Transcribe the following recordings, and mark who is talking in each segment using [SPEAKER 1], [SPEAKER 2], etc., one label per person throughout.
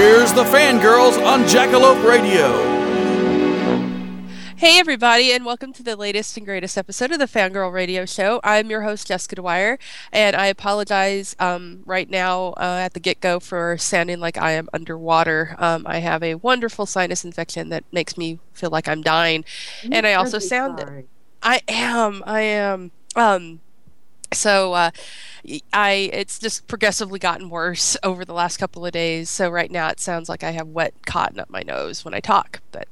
[SPEAKER 1] Here's the fangirls on Jackalope Radio.
[SPEAKER 2] Hey, everybody, and welcome to the latest and greatest episode of the Fangirl Radio Show. I'm your host, Jessica Dwyer, and I apologize um, right now uh, at the get go for sounding like I am underwater. Um, I have a wonderful sinus infection that makes me feel like I'm dying, and I also sound. I am. I am. Um, so uh, I it's just progressively gotten worse over the last couple of days. So right now it sounds like I have wet cotton up my nose when I talk. But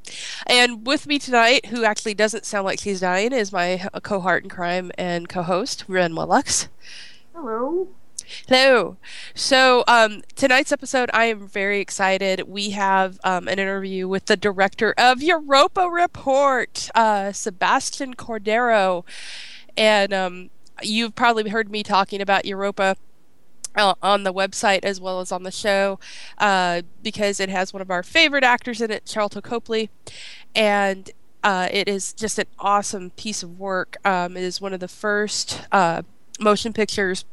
[SPEAKER 2] and with me tonight, who actually doesn't sound like she's dying, is my uh, cohort in crime and co-host Ren Willux.
[SPEAKER 3] Hello.
[SPEAKER 2] Hello. So um, tonight's episode, I am very excited. We have um, an interview with the director of Europa Report, uh, Sebastian Cordero, and um, you've probably heard me talking about Europa uh, on the website as well as on the show uh, because it has one of our favorite actors in it, Sharlto Copley, and uh, it is just an awesome piece of work. Um, it is one of the first uh, motion pictures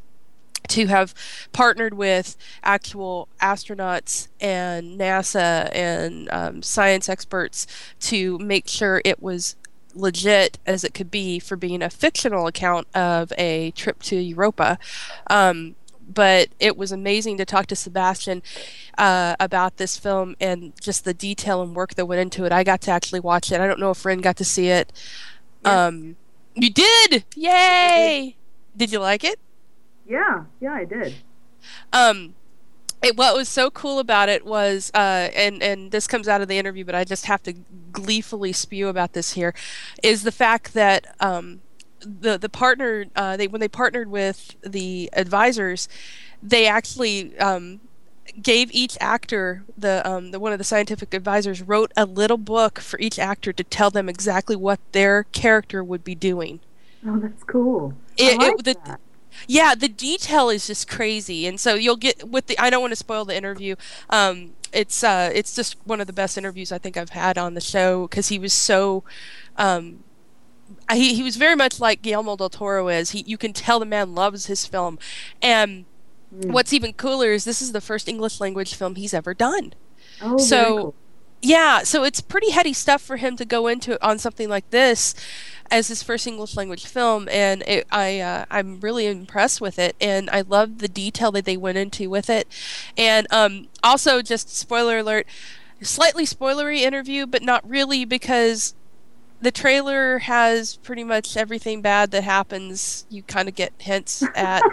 [SPEAKER 2] to have partnered with actual astronauts and NASA and um, science experts to make sure it was legit as it could be for being a fictional account of a trip to Europa. Um, but it was amazing to talk to Sebastian uh, about this film and just the detail and work that went into it. I got to actually watch it. I don't know if Ren got to see it. Um, you did! Yay! Did you like it?
[SPEAKER 3] Yeah, yeah, I did.
[SPEAKER 2] Um, it, what was so cool about it was, uh, and and this comes out of the interview, but I just have to gleefully spew about this here, is the fact that um, the the partner uh, they when they partnered with the advisors, they actually um, gave each actor the um, the one of the scientific advisors wrote a little book for each actor to tell them exactly what their character would be doing.
[SPEAKER 3] Oh, that's cool.
[SPEAKER 2] It,
[SPEAKER 3] like
[SPEAKER 2] it, the,
[SPEAKER 3] that.
[SPEAKER 2] Yeah, the detail is just crazy, and so you'll get with the. I don't want to spoil the interview. Um, it's uh, it's just one of the best interviews I think I've had on the show because he was so. Um, he he was very much like Guillermo del Toro is. He you can tell the man loves his film, and
[SPEAKER 3] Mm.
[SPEAKER 2] what's even cooler is this is the first English language film he's ever done.
[SPEAKER 3] Oh,
[SPEAKER 2] so-
[SPEAKER 3] very cool.
[SPEAKER 2] Yeah, so it's pretty heady stuff for him to go into on something like this as his first English language film, and it, I uh, I'm really impressed with it, and I love the detail that they went into with it, and um, also just spoiler alert, slightly spoilery interview, but not really because the trailer has pretty much everything bad that happens. You kind of get hints at,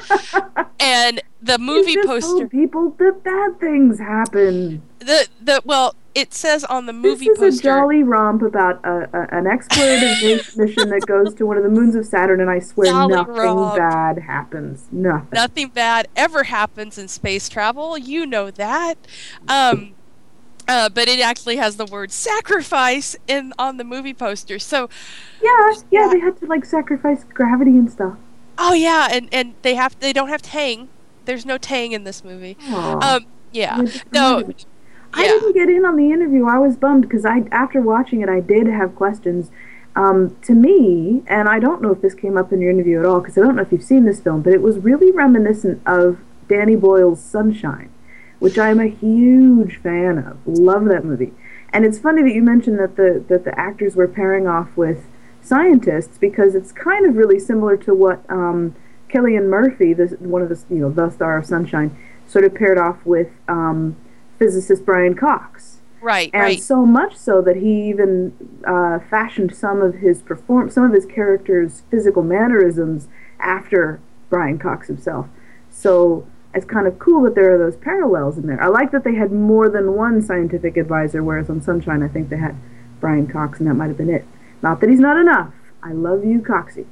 [SPEAKER 2] and the movie poster
[SPEAKER 3] people that bad things happen.
[SPEAKER 2] the the well it says on the movie
[SPEAKER 3] this is
[SPEAKER 2] poster
[SPEAKER 3] a jolly romp about a, a, an explorative mission that goes to one of the moons of Saturn, and I swear nothing
[SPEAKER 2] romp.
[SPEAKER 3] bad happens. Nothing.
[SPEAKER 2] nothing bad ever happens in space travel you know that um uh, but it actually has the word sacrifice in on the movie poster so
[SPEAKER 3] Yeah, yeah, they had to like sacrifice gravity and stuff.
[SPEAKER 2] oh yeah and and they have they don't have tang there's no tang in this movie
[SPEAKER 3] Aw.
[SPEAKER 2] um yeah no.
[SPEAKER 3] I didn't get in on the interview. I was bummed because I, after watching it, I did have questions. Um, to me, and I don't know if this came up in your interview at all because I don't know if you've seen this film, but it was really reminiscent of Danny Boyle's Sunshine, which I'm a huge fan of. Love that movie. And it's funny that you mentioned that the that the actors were pairing off with scientists because it's kind of really similar to what um, Cillian Murphy, the, one of the you know the star of Sunshine, sort of paired off with um, physicist Brian Cox.
[SPEAKER 2] Right,
[SPEAKER 3] and
[SPEAKER 2] right.
[SPEAKER 3] so much so that he even uh, fashioned some of his perform some of his characters' physical mannerisms after Brian Cox himself. So it's kind of cool that there are those parallels in there. I like that they had more than one scientific advisor, whereas on Sunshine I think they had Brian Cox, and that might have been it. Not that he's not enough. I love you, Coxie.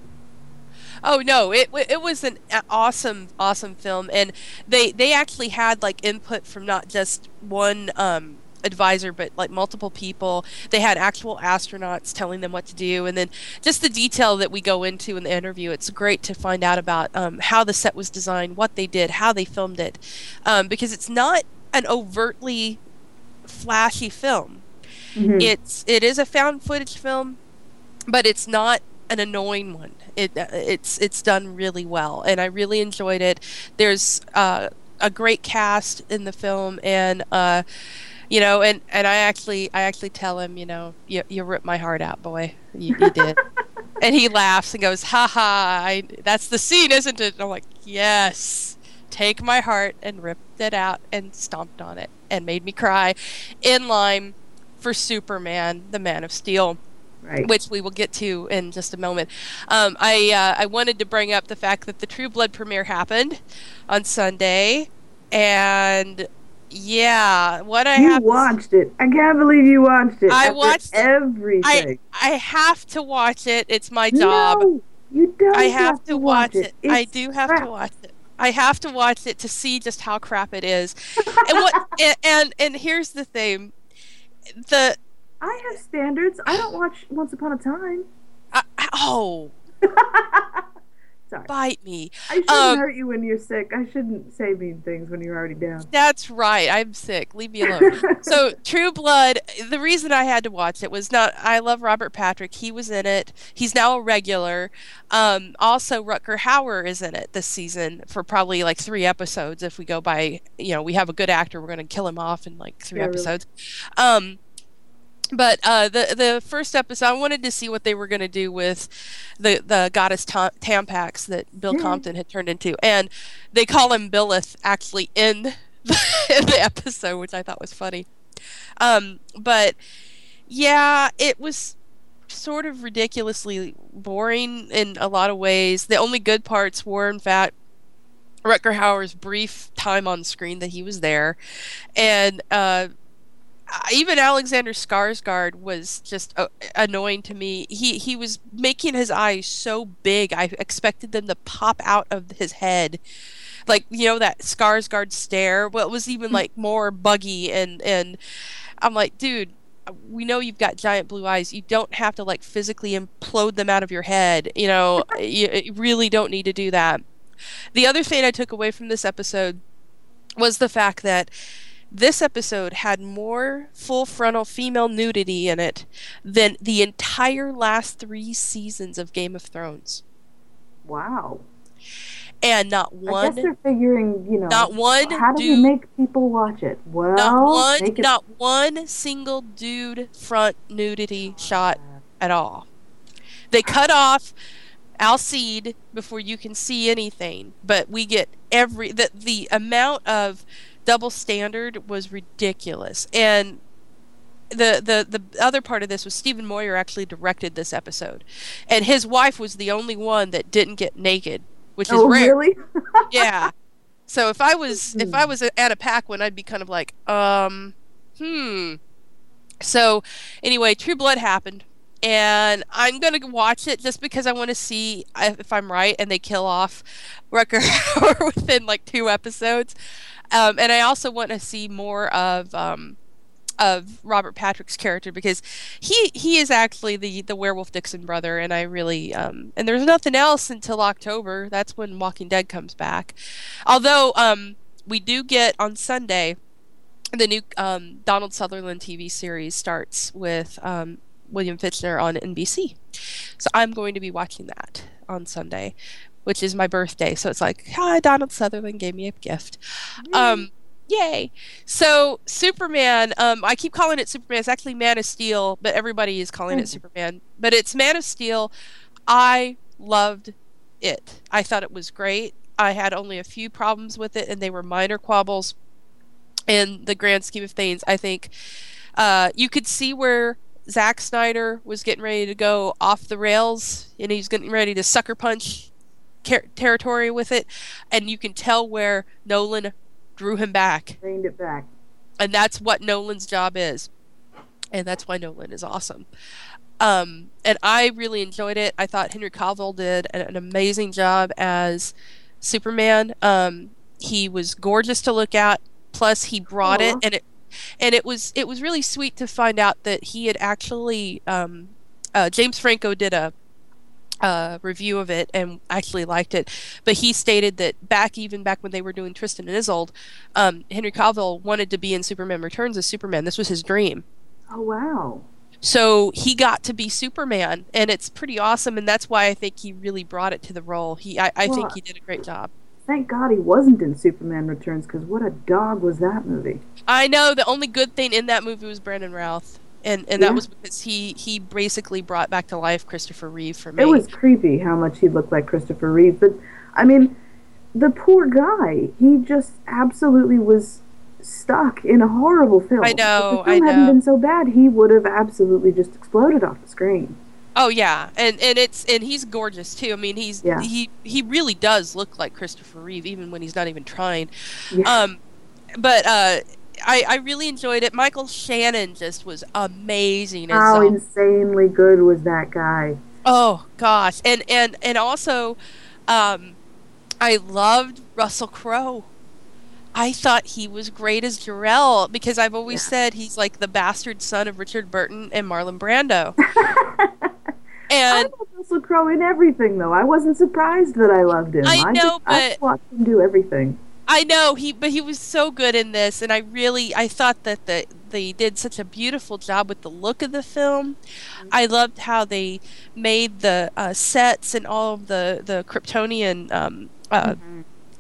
[SPEAKER 2] Oh no, it it was an awesome awesome film, and they they actually had like input from not just one um, advisor, but like multiple people. They had actual astronauts telling them what to do, and then just the detail that we go into in the interview. It's great to find out about um, how the set was designed, what they did, how they filmed it, um, because it's not an overtly flashy film.
[SPEAKER 3] Mhm.
[SPEAKER 2] It's it is a found footage film, but it's not an annoying one. It uh, it's it's done really well, and I really enjoyed it. There's uh, a great cast in the film, and uh, you know, and and I actually I actually tell him, you know, you you ripped my heart out, boy. You, you did. and he laughs and goes, "Ha ha! I, that's the scene, isn't it?" And I'm like, "Yes." Take my heart and ripped it out and stomped on it and made me cry, in line for Superman, the Man of Steel
[SPEAKER 3] Right.
[SPEAKER 2] which we will get to in just a moment. Um, I uh, I wanted to bring up the fact that the True Blood premiere happened on Sunday, and yeah, what I
[SPEAKER 3] you
[SPEAKER 2] have
[SPEAKER 3] watched it. I can't believe you watched it.
[SPEAKER 2] I watched
[SPEAKER 3] everything.
[SPEAKER 2] I I have to watch it. It's my job.
[SPEAKER 3] No, you don't.
[SPEAKER 2] I have to watch it. I do have
[SPEAKER 3] crap.
[SPEAKER 2] to watch it. I have to watch it to see just how crap it is. and what and, and and here's the thing. The
[SPEAKER 3] I have standards. I don't watch Once Upon a Time.
[SPEAKER 2] I, oh,
[SPEAKER 3] Sorry.
[SPEAKER 2] bite me.
[SPEAKER 3] I shouldn't
[SPEAKER 2] Um,
[SPEAKER 3] hurt you when you're sick. I shouldn't say mean things when you're already down.
[SPEAKER 2] That's right. I'm sick. Leave me alone. so True Blood, the reason I had to watch it was not I love Robert Patrick. He was in it. He's now a regular. Um, also Rutger Hauer is in it this season for probably like three episodes if we go by you know, we have a good actor, we're gonna kill him off in like three
[SPEAKER 3] Yeah, really.
[SPEAKER 2] episodes. Um but uh, the the first episode, I wanted to see what they were going to do with the the goddess Ta- Tampax that Bill
[SPEAKER 3] Yeah.
[SPEAKER 2] Compton had turned into, and they call him Billith actually in the, in the episode, which I thought was funny. Um, but yeah, it was sort of ridiculously boring in a lot of ways. The only good parts were, in fact, Rutger Hauer's brief time on screen that he was there, and uh, even Alexander Skarsgård was just uh, annoying to me. He he was making his eyes so big. I expected them to pop out of his head, like you know that Skarsgård stare. Well, was even like more buggy and and I'm like, dude. We know you've got giant blue eyes. You don't have to like physically implode them out of your head. You know, you, you really don't need to do that. The other thing I took away from this episode was the fact that this episode had more full frontal female nudity in it than the entire last three seasons of Game of Thrones.
[SPEAKER 3] Wow.
[SPEAKER 2] And not one.
[SPEAKER 3] I guess they're figuring, you know,
[SPEAKER 2] not one
[SPEAKER 3] how do we
[SPEAKER 2] dude,
[SPEAKER 3] make people watch it? Well,
[SPEAKER 2] not one,
[SPEAKER 3] it
[SPEAKER 2] not one single dude front nudity shot at all. They cut off Alcide before you can see anything, but we get every the the amount of double standard was ridiculous. And the the the other part of this was Stephen Moyer actually directed this episode, and his wife was the only one that didn't get naked, which is
[SPEAKER 3] Oh,
[SPEAKER 2] rare.
[SPEAKER 3] really?
[SPEAKER 2] Yeah. So if I was if I was Anna Paquin, I'd be kind of like, um, hmm. So anyway, True Blood happened, and I'm gonna watch it just because I want to see if I'm right and they kill off Rutger within like two episodes, um, and I also want to see more of um, of Robert Patrick's character because he he is actually the the werewolf Dixon brother, and I really um, and there's nothing else until October. That's when Walking Dead comes back. Although um, we do get on Sunday the new um, Donald Sutherland TV series starts with um, William Fichtner on NBC, so I'm going to be watching that on Sunday, which is my birthday. So it's like, hi, Donald Sutherland gave me a gift. Um, yay! So Superman, um, I keep calling it Superman. It's actually Man of Steel, but everybody is calling it
[SPEAKER 3] Mhm.
[SPEAKER 2] Superman. But it's Man of Steel. I loved it. I thought it was great. I had only a few problems with it, and they were minor quabbles. In the grand scheme of things, I think uh, you could see where Zack Snyder was getting ready to go off the rails, and he's getting ready to sucker punch ter- territory with it, and you can tell where Nolan drew him back,
[SPEAKER 3] Reined it back.
[SPEAKER 2] and that's what Nolan's job is, and that's why Nolan is awesome. Um, and I really enjoyed it. I thought Henry Cavill did an, an amazing job as Superman. Um, he was gorgeous to look at. Plus, he brought it, and it and it was it was really sweet to find out that he had actually um, uh, James Franco did a uh, review of it and actually liked it, but he stated that back even back when they were doing Tristan and Isolde, um, Henry Cavill wanted to be in Superman Returns as Superman. This was his dream.
[SPEAKER 3] Oh wow.
[SPEAKER 2] So he got to be Superman, and it's pretty awesome. And that's why I think he really brought it to the role. He, I, I think he did a great job.
[SPEAKER 3] Thank God he wasn't in Superman Returns because what a dog was that movie.
[SPEAKER 2] I know the only good thing in that movie was Brandon Routh, and and that
[SPEAKER 3] Yeah.
[SPEAKER 2] was because he he basically brought back to life Christopher Reeve for me.
[SPEAKER 3] It was creepy how much he looked like Christopher Reeve, but I mean, the poor guy, he just absolutely was stuck in a horrible film.
[SPEAKER 2] I know,
[SPEAKER 3] If the film
[SPEAKER 2] I
[SPEAKER 3] hadn't
[SPEAKER 2] know.
[SPEAKER 3] been so bad, he would have absolutely just exploded off the screen.
[SPEAKER 2] Oh yeah, and and it's and he's gorgeous too. I mean, he's
[SPEAKER 3] Yeah.
[SPEAKER 2] he he really does look like Christopher Reeve, even when he's not even trying.
[SPEAKER 3] Yeah.
[SPEAKER 2] Um, but uh, I I really enjoyed it. Michael Shannon just was amazing as
[SPEAKER 3] how
[SPEAKER 2] Zod.
[SPEAKER 3] insanely good was that guy?
[SPEAKER 2] Oh gosh, and and and also, um, I loved Russell Crowe. I thought he was great as Jor-El because I've always
[SPEAKER 3] Yeah.
[SPEAKER 2] said he's like the bastard son of Richard Burton and Marlon Brando. and I
[SPEAKER 3] love Russell Crowe in everything, though. I wasn't surprised that I loved him.
[SPEAKER 2] I know,
[SPEAKER 3] just, I
[SPEAKER 2] but-
[SPEAKER 3] watched him do everything.
[SPEAKER 2] I know he, but he was so good in this, and I really, I thought that the they did such a beautiful job with the look of the film. I loved how they made the uh, sets and all of the the Kryptonian um, uh,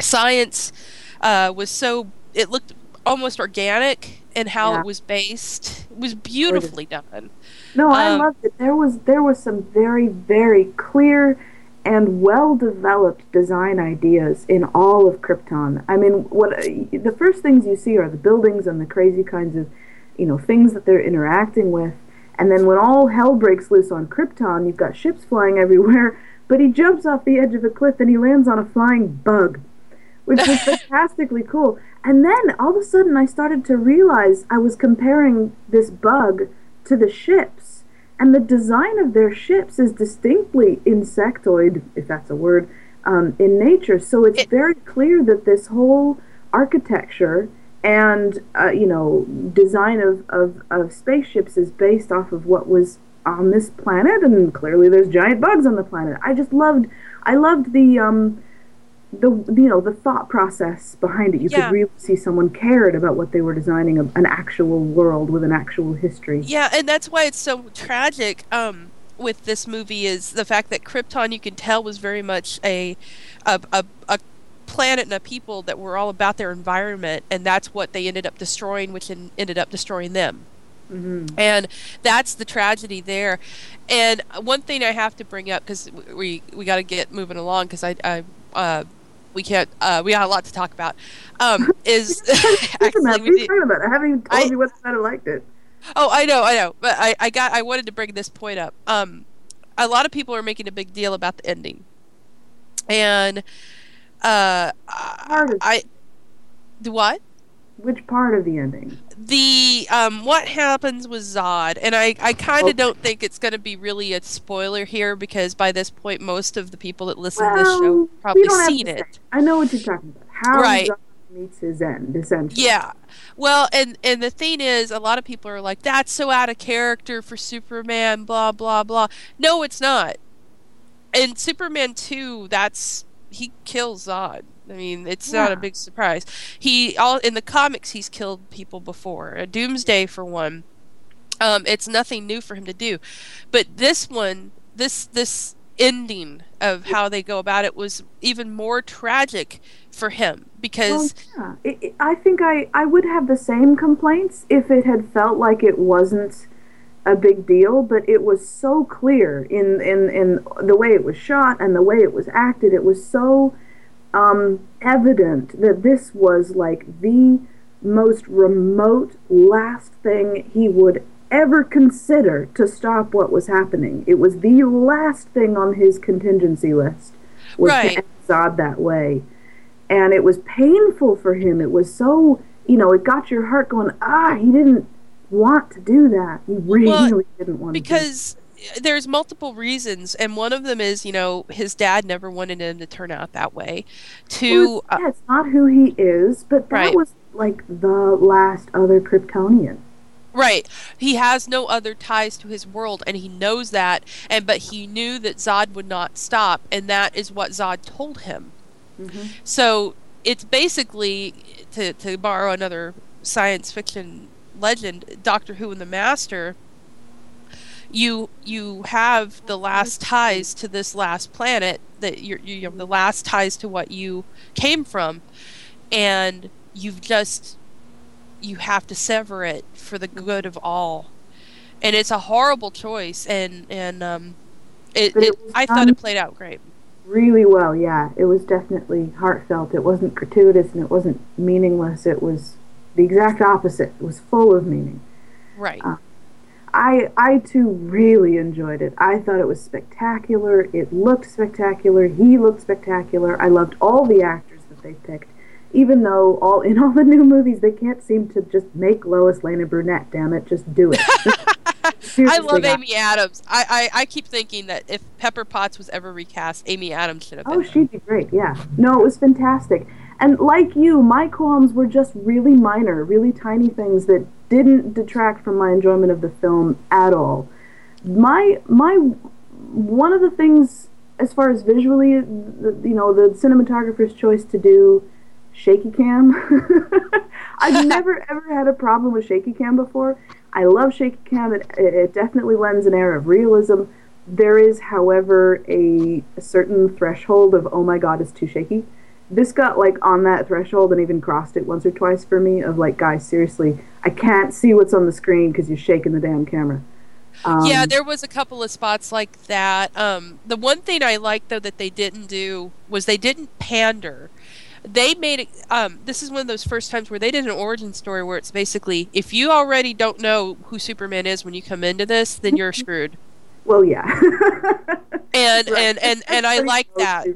[SPEAKER 2] science uh, was so it looked almost organic and how
[SPEAKER 3] Yeah.
[SPEAKER 2] it was based. It was beautifully done.
[SPEAKER 3] No, I
[SPEAKER 2] Um,
[SPEAKER 3] loved it. There was there was some very very clear and well developed design ideas in all of Krypton. I mean, what the first things you see are the buildings and the crazy kinds of, you know, things that they're interacting with. And then when all hell breaks loose on Krypton, you've got ships flying everywhere, but he jumps off the edge of a cliff and he lands on a flying bug, which was fantastically cool. And then all of a sudden I started to realize I was comparing this bug to the ships. And the design of their ships is distinctly insectoid, if that's a word, um, in nature. So it's
[SPEAKER 2] It-
[SPEAKER 3] very clear that this whole architecture and uh, you know design of, of, of spaceships is based off of what was on this planet, and clearly there's giant bugs on the planet. I just loved, I loved the um, the you know the thought process behind it. You
[SPEAKER 2] Yeah.
[SPEAKER 3] could really see someone cared about what they were designing, a, an actual world with an actual history.
[SPEAKER 2] Yeah, and that's why it's so tragic um, with this movie is the fact that Krypton, you can tell, was very much a a, a, a planet and a people that were all about their environment, and that's what they ended up destroying, which en- ended up destroying them.
[SPEAKER 3] hmm
[SPEAKER 2] And that's the tragedy there. And one thing I have to bring up because we we got to get moving along because I, I uh, we can't uh, we got a lot to talk about. Um, is actually
[SPEAKER 3] what
[SPEAKER 2] we did-
[SPEAKER 3] about? I haven't even told
[SPEAKER 2] I-
[SPEAKER 3] you or not I liked it.
[SPEAKER 2] Oh, I know, I know, but I, I got I wanted to bring this point up. Um, a lot of people are making a big deal about the ending, and uh,
[SPEAKER 3] of,
[SPEAKER 2] I the what
[SPEAKER 3] which part of the ending?
[SPEAKER 2] the um what happens with Zod, and I I kind of
[SPEAKER 3] Okay.
[SPEAKER 2] don't think it's going to be really a spoiler here because by this point most of the people that listen to this show probably seen
[SPEAKER 3] say.
[SPEAKER 2] it.
[SPEAKER 3] I know what you're talking about. How
[SPEAKER 2] Right.
[SPEAKER 3] Zod meets his end, essentially.
[SPEAKER 2] Yeah. Well, and and the thing is, a lot of people are like, "That's so out of character for Superman." Blah blah blah. No, it's not. In Superman two, that's he kills Zod. I mean, it's not a big surprise. He all in the comics, he's killed people before. A Doomsday for one. Um, it's nothing new for him to do, but this one, this this ending of how they go about it was even more tragic for him because.
[SPEAKER 3] Well, yeah. It, it- I think I, I would have the same complaints if it had felt like it wasn't a big deal, but it was so clear in, in, in the way it was shot and the way it was acted. It was so um, evident that this was like the most remote last thing he would ever consider to stop what was happening. It was the last thing on his contingency list was
[SPEAKER 2] Right.
[SPEAKER 3] to end Zod that way. And it was painful for him. It was so, you know, it got your heart going, ah, he didn't want to do that. He really
[SPEAKER 2] Well,
[SPEAKER 3] didn't want to do
[SPEAKER 2] because there's multiple reasons and one of them is you know his dad never wanted him to turn out that way To
[SPEAKER 3] Well, it's, yeah, it's not who he is, but that
[SPEAKER 2] Right.
[SPEAKER 3] was like the last other Kryptonian.
[SPEAKER 2] Right. He has no other ties to his world and he knows that and but he knew that Zod would not stop and that is what Zod told him. Mm-hmm. So it's basically to to borrow another science fiction legend, Doctor Who and the Master you you have the last ties to this last planet that you're you the last ties to what you came from and you've just you have to sever it for the good of all and it's a horrible choice and and um it, it,
[SPEAKER 3] it
[SPEAKER 2] i thought it played out great
[SPEAKER 3] Really well, yeah. It was definitely heartfelt. It wasn't gratuitous and it wasn't meaningless. It was the exact opposite. It was full of meaning.
[SPEAKER 2] right
[SPEAKER 3] Uh, I I too really enjoyed it. I thought it was spectacular. It looked spectacular. He looked spectacular. I loved all the actors that they picked. Even though all in all the new movies they can't seem to just make Lois Lane a brunette, damn it, just do it.
[SPEAKER 2] i love amy adams I, I i keep thinking that if pepper potts was ever recast amy adams should have oh, been
[SPEAKER 3] Oh, she'd be great, yeah. No, it was fantastic. And like you, my qualms were just really minor, really tiny things that didn't detract from my enjoyment of the film at all. My my one of the things as far as visually, the, you know, the cinematographer's choice to do shaky cam. I've never ever had a problem with shaky cam before. I love shaky cam. It, it definitely lends an air of realism. There is, however, a, a certain threshold of oh my god, it's too shaky. This got like on that threshold and even crossed it once or twice for me. Of like, guys, seriously, I can't see what's on the screen because you're shaking the damn camera. Um,
[SPEAKER 2] yeah, there was a couple of spots like that. Um, the one thing I liked though that they didn't do was they didn't pander. They made it. Um, this is one of those first times where they did an origin story where it's basically if you already don't know who Superman is when you come into this, then you're screwed.
[SPEAKER 3] Well, yeah.
[SPEAKER 2] And
[SPEAKER 3] Right.
[SPEAKER 2] and and and I like that.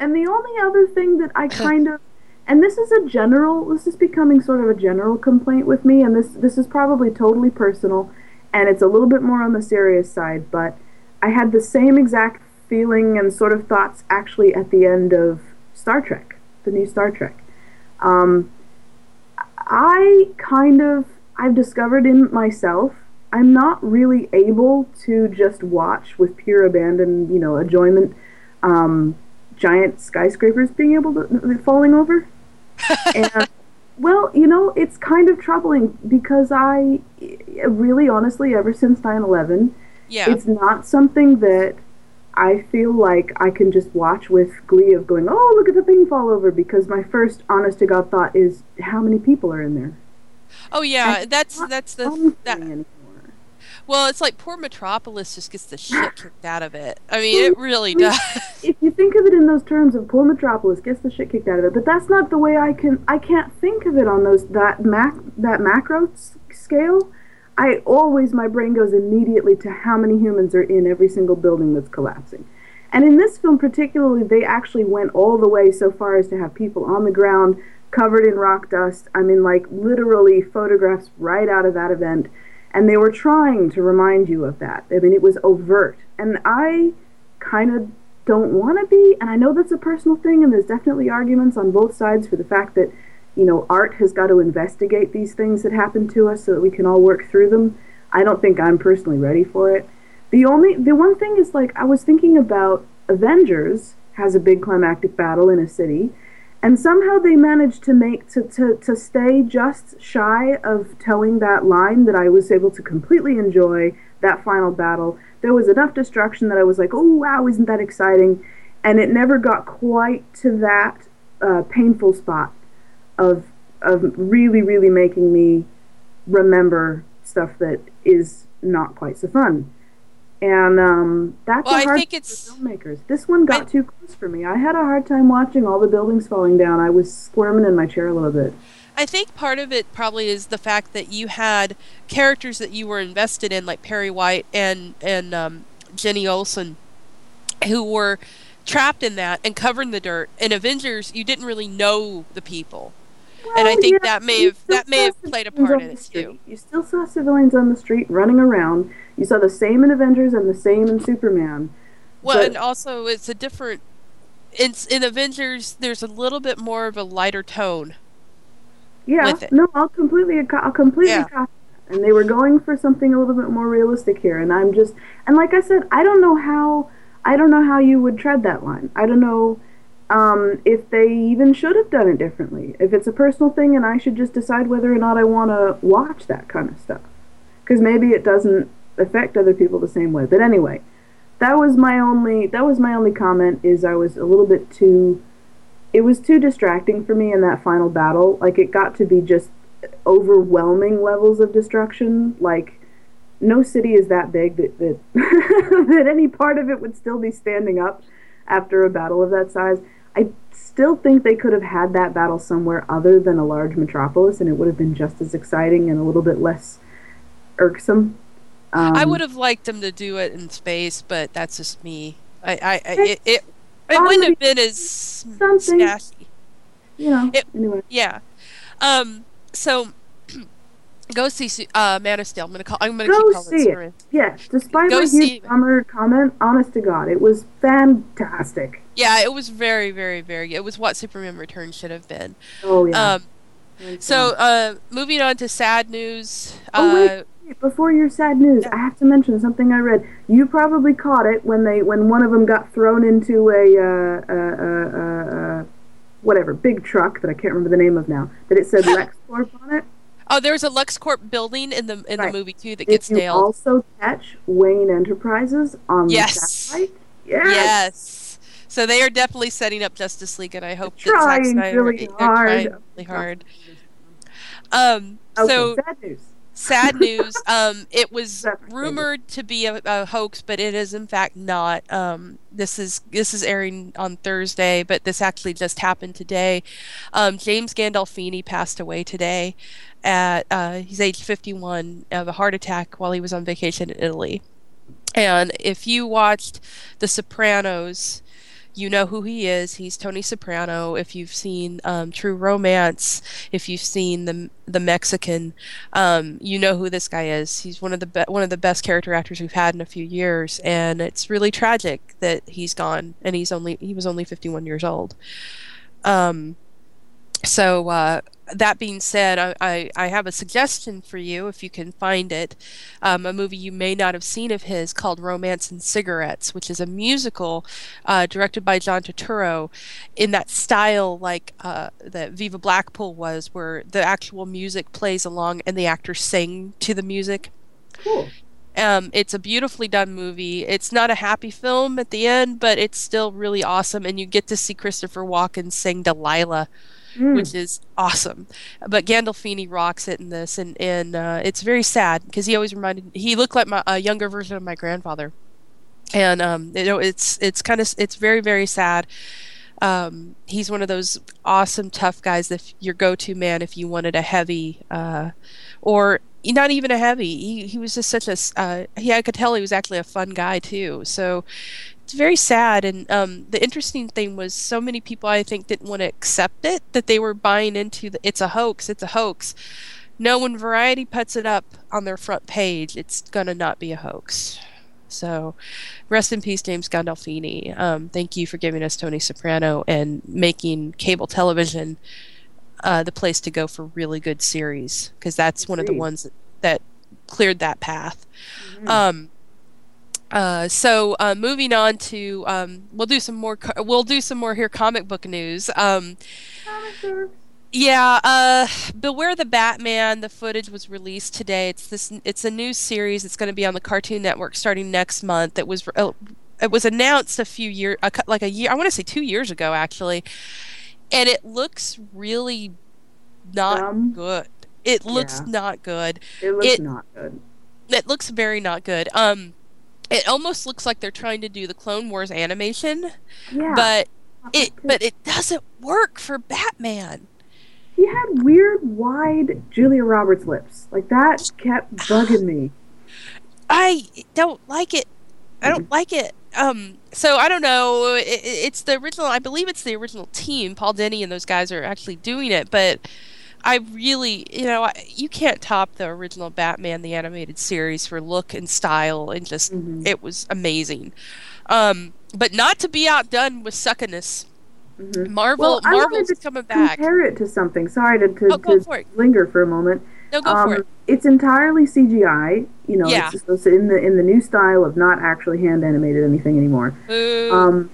[SPEAKER 3] To the story. And the only other thing that I kind of, and this is a general, this is becoming sort of a general complaint with me, and this this is probably totally personal, and it's a little bit more on the serious side, but I had the same exact feeling and sort of thoughts actually at the end of Star Trek, the new Star Trek. Um, I kind of, I've discovered in myself, I'm not really able to just watch with pure abandon, you know, enjoyment, um, giant skyscrapers being able to falling over. and uh, well, you know, it's kind of troubling because I really, honestly, ever since 9/11,
[SPEAKER 2] Yeah.
[SPEAKER 3] it's not something that I feel like I can just watch with glee of going, oh, look at the thing fall over, because my first honest to God thought is, how many people are in there?
[SPEAKER 2] Oh yeah,
[SPEAKER 3] And
[SPEAKER 2] that's that's the that. Well, it's like poor Metropolis just gets the shit kicked out of it. I mean, it really does.
[SPEAKER 3] If you think of it in those terms of poor Metropolis gets the shit kicked out of it, but that's not the way I can. I can't think of it on those that mac that macro scale. I always my brain goes immediately to how many humans are in every single building that's collapsing. And in this film particularly, they actually went all the way so far as to have people on the ground covered in rock dust. I mean, like literally photographs right out of that event. And they were trying to remind you of that. I mean, it was overt. And I kind of don't want to be, and I know that's a personal thing, and there's definitely arguments on both sides for the fact that, you know, art has got to investigate these things that happen to us so that we can all work through them. I don't think I'm personally ready for it. The only, the one thing is like, I was thinking about Avengers has a big climactic battle in a city, and somehow they managed to make to, to, to stay just shy of towing that line that I was able to completely enjoy that final battle. There was enough destruction that I was like, oh wow, isn't that exciting? And it never got quite to that uh, painful spot of of really really making me remember stuff that is not quite so fun. And um, that's
[SPEAKER 2] Well,
[SPEAKER 3] a
[SPEAKER 2] I
[SPEAKER 3] hard
[SPEAKER 2] think it's-
[SPEAKER 3] for filmmakers. This one got
[SPEAKER 2] I-
[SPEAKER 3] too close for me. I had a hard time watching all the buildings falling down. I was squirming in my chair a little bit.
[SPEAKER 2] I think part of it probably is the fact that you had characters that you were invested in, like Perry White and and um, Jenny Olsen, who were trapped in that and covered in the dirt. In Avengers, you didn't really know the people, and I think
[SPEAKER 3] yeah,
[SPEAKER 2] that may have that may have played a part in it too.
[SPEAKER 3] You still saw civilians on the street running around. You saw the same in Avengers and the same in Superman.
[SPEAKER 2] Well,
[SPEAKER 3] But-
[SPEAKER 2] and also it's a different. It's in Avengers. There's a little bit more of a lighter tone.
[SPEAKER 3] Yeah,
[SPEAKER 2] with it.
[SPEAKER 3] no, I'll completely, I'll completely
[SPEAKER 2] Yeah.
[SPEAKER 3] copy. And they were going for something a little bit more realistic here, and I'm just, and like I said, I don't know how, I don't know how you would tread that line. I don't know um, if they even should have done it differently. If it's a personal thing, and I should just decide whether or not I want to watch that kind of stuff, because maybe it doesn't affect other people the same way. But anyway, that was my only, that was my only comment. Is I was a little bit too it was too distracting for me in that final battle. Like it got to be just overwhelming levels of destruction. Like no city is that big that that, that any part of it would still be standing up after a battle of that size. I still think they could have had that battle somewhere other than a large metropolis, and it would have been just as exciting and a little bit less irksome. Um,
[SPEAKER 2] I would have liked them to do it in space, but that's just me. I, I, I it, it, it wouldn't have been as
[SPEAKER 3] something. you know.
[SPEAKER 2] it-
[SPEAKER 3] anyway,
[SPEAKER 2] Yeah. Um. So, go see uh, Man of Steel. I'm gonna call. I'm gonna
[SPEAKER 3] Go
[SPEAKER 2] keep
[SPEAKER 3] see
[SPEAKER 2] it.
[SPEAKER 3] Yes, despite
[SPEAKER 2] Go
[SPEAKER 3] my huge bummer comment, honest to God, it was fantastic.
[SPEAKER 2] Yeah, it was very, very, very. It was what Superman Returns should have been.
[SPEAKER 3] Oh yeah.
[SPEAKER 2] Um. So, uh, moving on to sad news.
[SPEAKER 3] Oh,
[SPEAKER 2] uh,
[SPEAKER 3] wait. Before your sad news, I have to mention something I read. You probably caught it when they when one of them got thrown into a uh, uh, uh, uh, uh, whatever big truck that I can't remember the name of now. That it said LexCorp on it.
[SPEAKER 2] Oh, there's a LexCorp building in the in
[SPEAKER 3] Right.
[SPEAKER 2] the movie too that
[SPEAKER 3] Did
[SPEAKER 2] gets
[SPEAKER 3] you
[SPEAKER 2] nailed.
[SPEAKER 3] also catch Wayne Enterprises on
[SPEAKER 2] Yes.
[SPEAKER 3] the satellite? Yes.
[SPEAKER 2] Yes. So they are definitely setting up Justice League, and I hope that Zack
[SPEAKER 3] trying
[SPEAKER 2] Snyder
[SPEAKER 3] really
[SPEAKER 2] they're
[SPEAKER 3] hard.
[SPEAKER 2] trying really hard. Um.
[SPEAKER 3] Okay,
[SPEAKER 2] So
[SPEAKER 3] sad news.
[SPEAKER 2] Sad news. Um, it was rumored to be a, a hoax, but it is in fact not. Um, this is this is airing on Thursday, but this actually just happened today. Um, James Gandolfini passed away today. At uh, he's age 51 of a heart attack while he was on vacation in Italy. And if you watched The Sopranos, you know who he is. He's Tony Soprano. If you've seen um, True Romance, if you've seen the the Mexican, um, you know who this guy is. He's one of the be- one of the best character actors we've had in a few years, and it's really tragic that he's gone. And he's only he was only 51 years old. Um, so uh, that being said, I, I, I have a suggestion for you if you can find it. Um, a movie you may not have seen of his called Romance and Cigarettes, which is a musical uh, directed by John Turturro in that style like uh, that Viva Blackpool was, where the actual music plays along and the actors sing to the music.
[SPEAKER 3] Cool.
[SPEAKER 2] Um, it's a beautifully done movie. It's not a happy film at the end, but it's still really awesome, and you get to see Christopher Walken sing Delilah
[SPEAKER 3] Mm.
[SPEAKER 2] which is awesome. But Gandolfini rocks it in this, and and uh, it's very sad because he always reminded he looked like my a younger version of my grandfather, and um, you know it's it's kind of it's very very sad. Um, he's one of those awesome tough guys that your go-to man if you wanted a heavy uh, or not even a heavy. He he was just such a uh, he I could tell he was actually a fun guy too. So it's very sad and um, the interesting thing was so many people i think didn't want to accept it that they were buying into the it's a hoax it's a hoax. No when variety puts it up on their front page it's gonna not be a hoax. So rest in peace james gandolfini. Um, thank you for giving us tony soprano and making cable television uh, the place to go for really good series because that's one of the ones that, that cleared that path. Um, uh, so uh, moving on to um, we'll do some more co- we'll do some more here comic book news. Um, yeah, uh, Beware the Batman. The footage was released today. It's this. It's a new series. It's going to be on the Cartoon Network starting next month. It was uh, it was announced a few years like a year. I want to say two years ago actually, and it looks really not
[SPEAKER 3] Dumb.
[SPEAKER 2] good. It looks
[SPEAKER 3] Yeah.
[SPEAKER 2] not good.
[SPEAKER 3] It looks
[SPEAKER 2] It-
[SPEAKER 3] not good.
[SPEAKER 2] It looks very not good. Um, it almost looks like they're trying to do the Clone Wars animation,
[SPEAKER 3] Yeah.
[SPEAKER 2] but it but it doesn't work for Batman.
[SPEAKER 3] he had weird, wide Julia Roberts lips. Like that kept bugging me.
[SPEAKER 2] I don't like it. I don't like it. Um, so I don't know. It, it- it's the original. I believe it's the original team. Paul Dini and those guys are actually doing it. But I really, you know, you can't top the original Batman the animated series for look and style and just
[SPEAKER 3] Mhm.
[SPEAKER 2] it was amazing. Um, but not to be outdone with suckiness.
[SPEAKER 3] Mhm.
[SPEAKER 2] Marvel,
[SPEAKER 3] Well,
[SPEAKER 2] Marvel's coming back.
[SPEAKER 3] Compare it to something. Sorry to, to,
[SPEAKER 2] Oh,
[SPEAKER 3] to
[SPEAKER 2] for
[SPEAKER 3] linger for a moment.
[SPEAKER 2] No, go
[SPEAKER 3] um,
[SPEAKER 2] for it.
[SPEAKER 3] It's entirely CGI. You know,
[SPEAKER 2] Yeah.
[SPEAKER 3] it's, it's in the in the new style of not actually hand animated anything anymore. Um,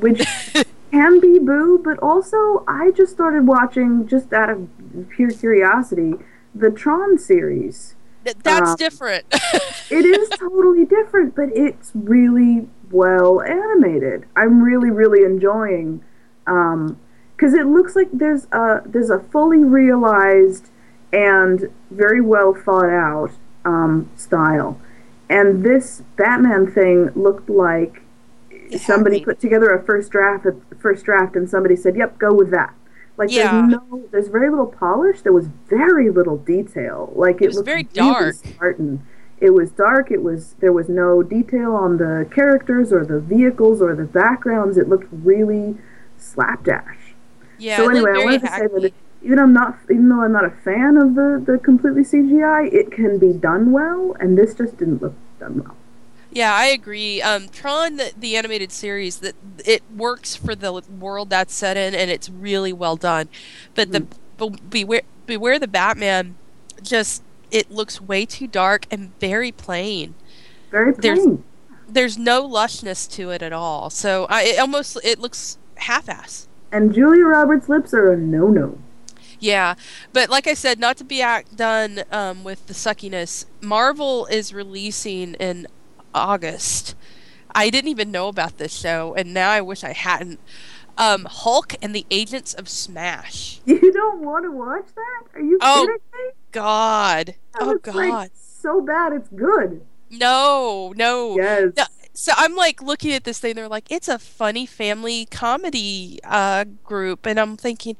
[SPEAKER 3] which can be boo, but also I just started watching just out of pure curiosity the Tron series.
[SPEAKER 2] Th- that's
[SPEAKER 3] um,
[SPEAKER 2] different.
[SPEAKER 3] It is totally different, but it's really well animated. I'm really really enjoying because it looks like there's a there's a fully realized and very well thought out um, style, and this Batman thing looked like somebody put together a first draft, a first draft, and somebody said, "Yep, go with that." Like
[SPEAKER 2] Yeah.
[SPEAKER 3] there's no, there's very little polish. There was very little detail. Like it,
[SPEAKER 2] was very dark.
[SPEAKER 3] Spartan. It was dark. It was there was no detail on the characters or the vehicles or the backgrounds. It looked really slapdash.
[SPEAKER 2] yeah.
[SPEAKER 3] so
[SPEAKER 2] it
[SPEAKER 3] anyway, I wanted to say
[SPEAKER 2] hacky.
[SPEAKER 3] that even I'm not, even though I'm not a fan of the the completely CGI, it can be done well, and this just didn't look done well.
[SPEAKER 2] Yeah, I agree. Um, Tron, the, the animated series, that it works for the world that's set in, and it's really well done. But the but beware, beware the Batman, just it looks way too dark and very plain.
[SPEAKER 3] Very
[SPEAKER 2] There's-
[SPEAKER 3] plain.
[SPEAKER 2] There's no lushness to it at all. So I it almost it looks half-ass.
[SPEAKER 3] And Julia Roberts' lips are a no-no.
[SPEAKER 2] Yeah, but like I said, not to be act done um, with the suckiness. Marvel is releasing in August. I didn't even know about this show, and now I wish I hadn't. Um, Hulk and the Agents of Smash.
[SPEAKER 3] You don't want to watch that? Are you
[SPEAKER 2] Oh,
[SPEAKER 3] kidding me?
[SPEAKER 2] Oh god.
[SPEAKER 3] That
[SPEAKER 2] Oh
[SPEAKER 3] looks, like,
[SPEAKER 2] God.
[SPEAKER 3] so bad it's good.
[SPEAKER 2] No, no.
[SPEAKER 3] Yes.
[SPEAKER 2] No, So I'm like looking at this thing. They're like, it's a funny family comedy uh, group, and I'm thinking,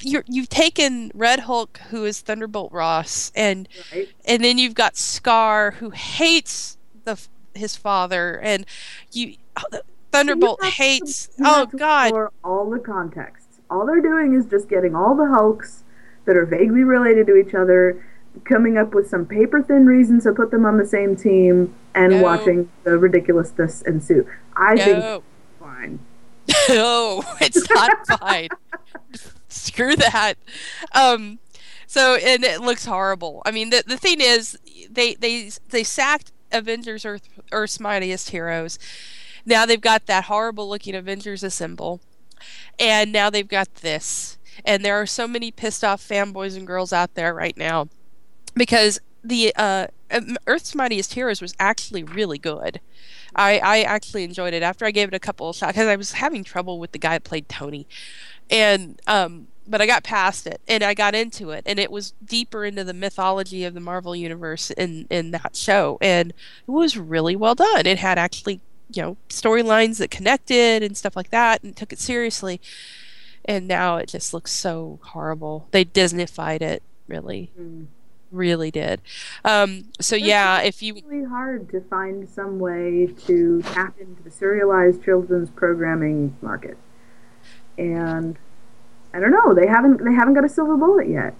[SPEAKER 2] you're, you've taken Red Hulk, who is Thunderbolt Ross, and
[SPEAKER 3] Right.
[SPEAKER 2] and then you've got Skaar, who hates the his father, and you oh, the Thunderbolt
[SPEAKER 3] You have to-
[SPEAKER 2] hates. Oh God,
[SPEAKER 3] explore all the contexts. All they're doing is just getting all the Hulks that are vaguely related to each other, coming up with some paper thin reasons to put them on the same team, and
[SPEAKER 2] No.
[SPEAKER 3] watching the ridiculousness ensue. I think
[SPEAKER 2] no,
[SPEAKER 3] it's fine.
[SPEAKER 2] no, it's not fine. Screw that. Um, so and it looks horrible. I mean, the the thing is, they they they sacked Avengers Earth Earth's Mightiest Heroes. Now they've got that horrible looking Avengers Assemble, and now they've got this. And there are so many pissed off fanboys and girls out there right now because the uh, um, Earth's Mightiest Heroes was actually really good. I, I actually enjoyed it after I gave it a couple of shots because I was having trouble with the guy that played Tony, and um, but I got past it and I got into it and it was deeper into the mythology of the Marvel universe in in that show and it was really well done. It had actually you know storylines that connected and stuff like that and took it seriously. And now it just looks so horrible. They Disneyfied it really,
[SPEAKER 3] Mm.
[SPEAKER 2] really did. Um, so yeah, if you
[SPEAKER 3] really hard to find some way to tap into the serialized children's programming market. And I don't know, they haven't they haven't got a silver bullet yet.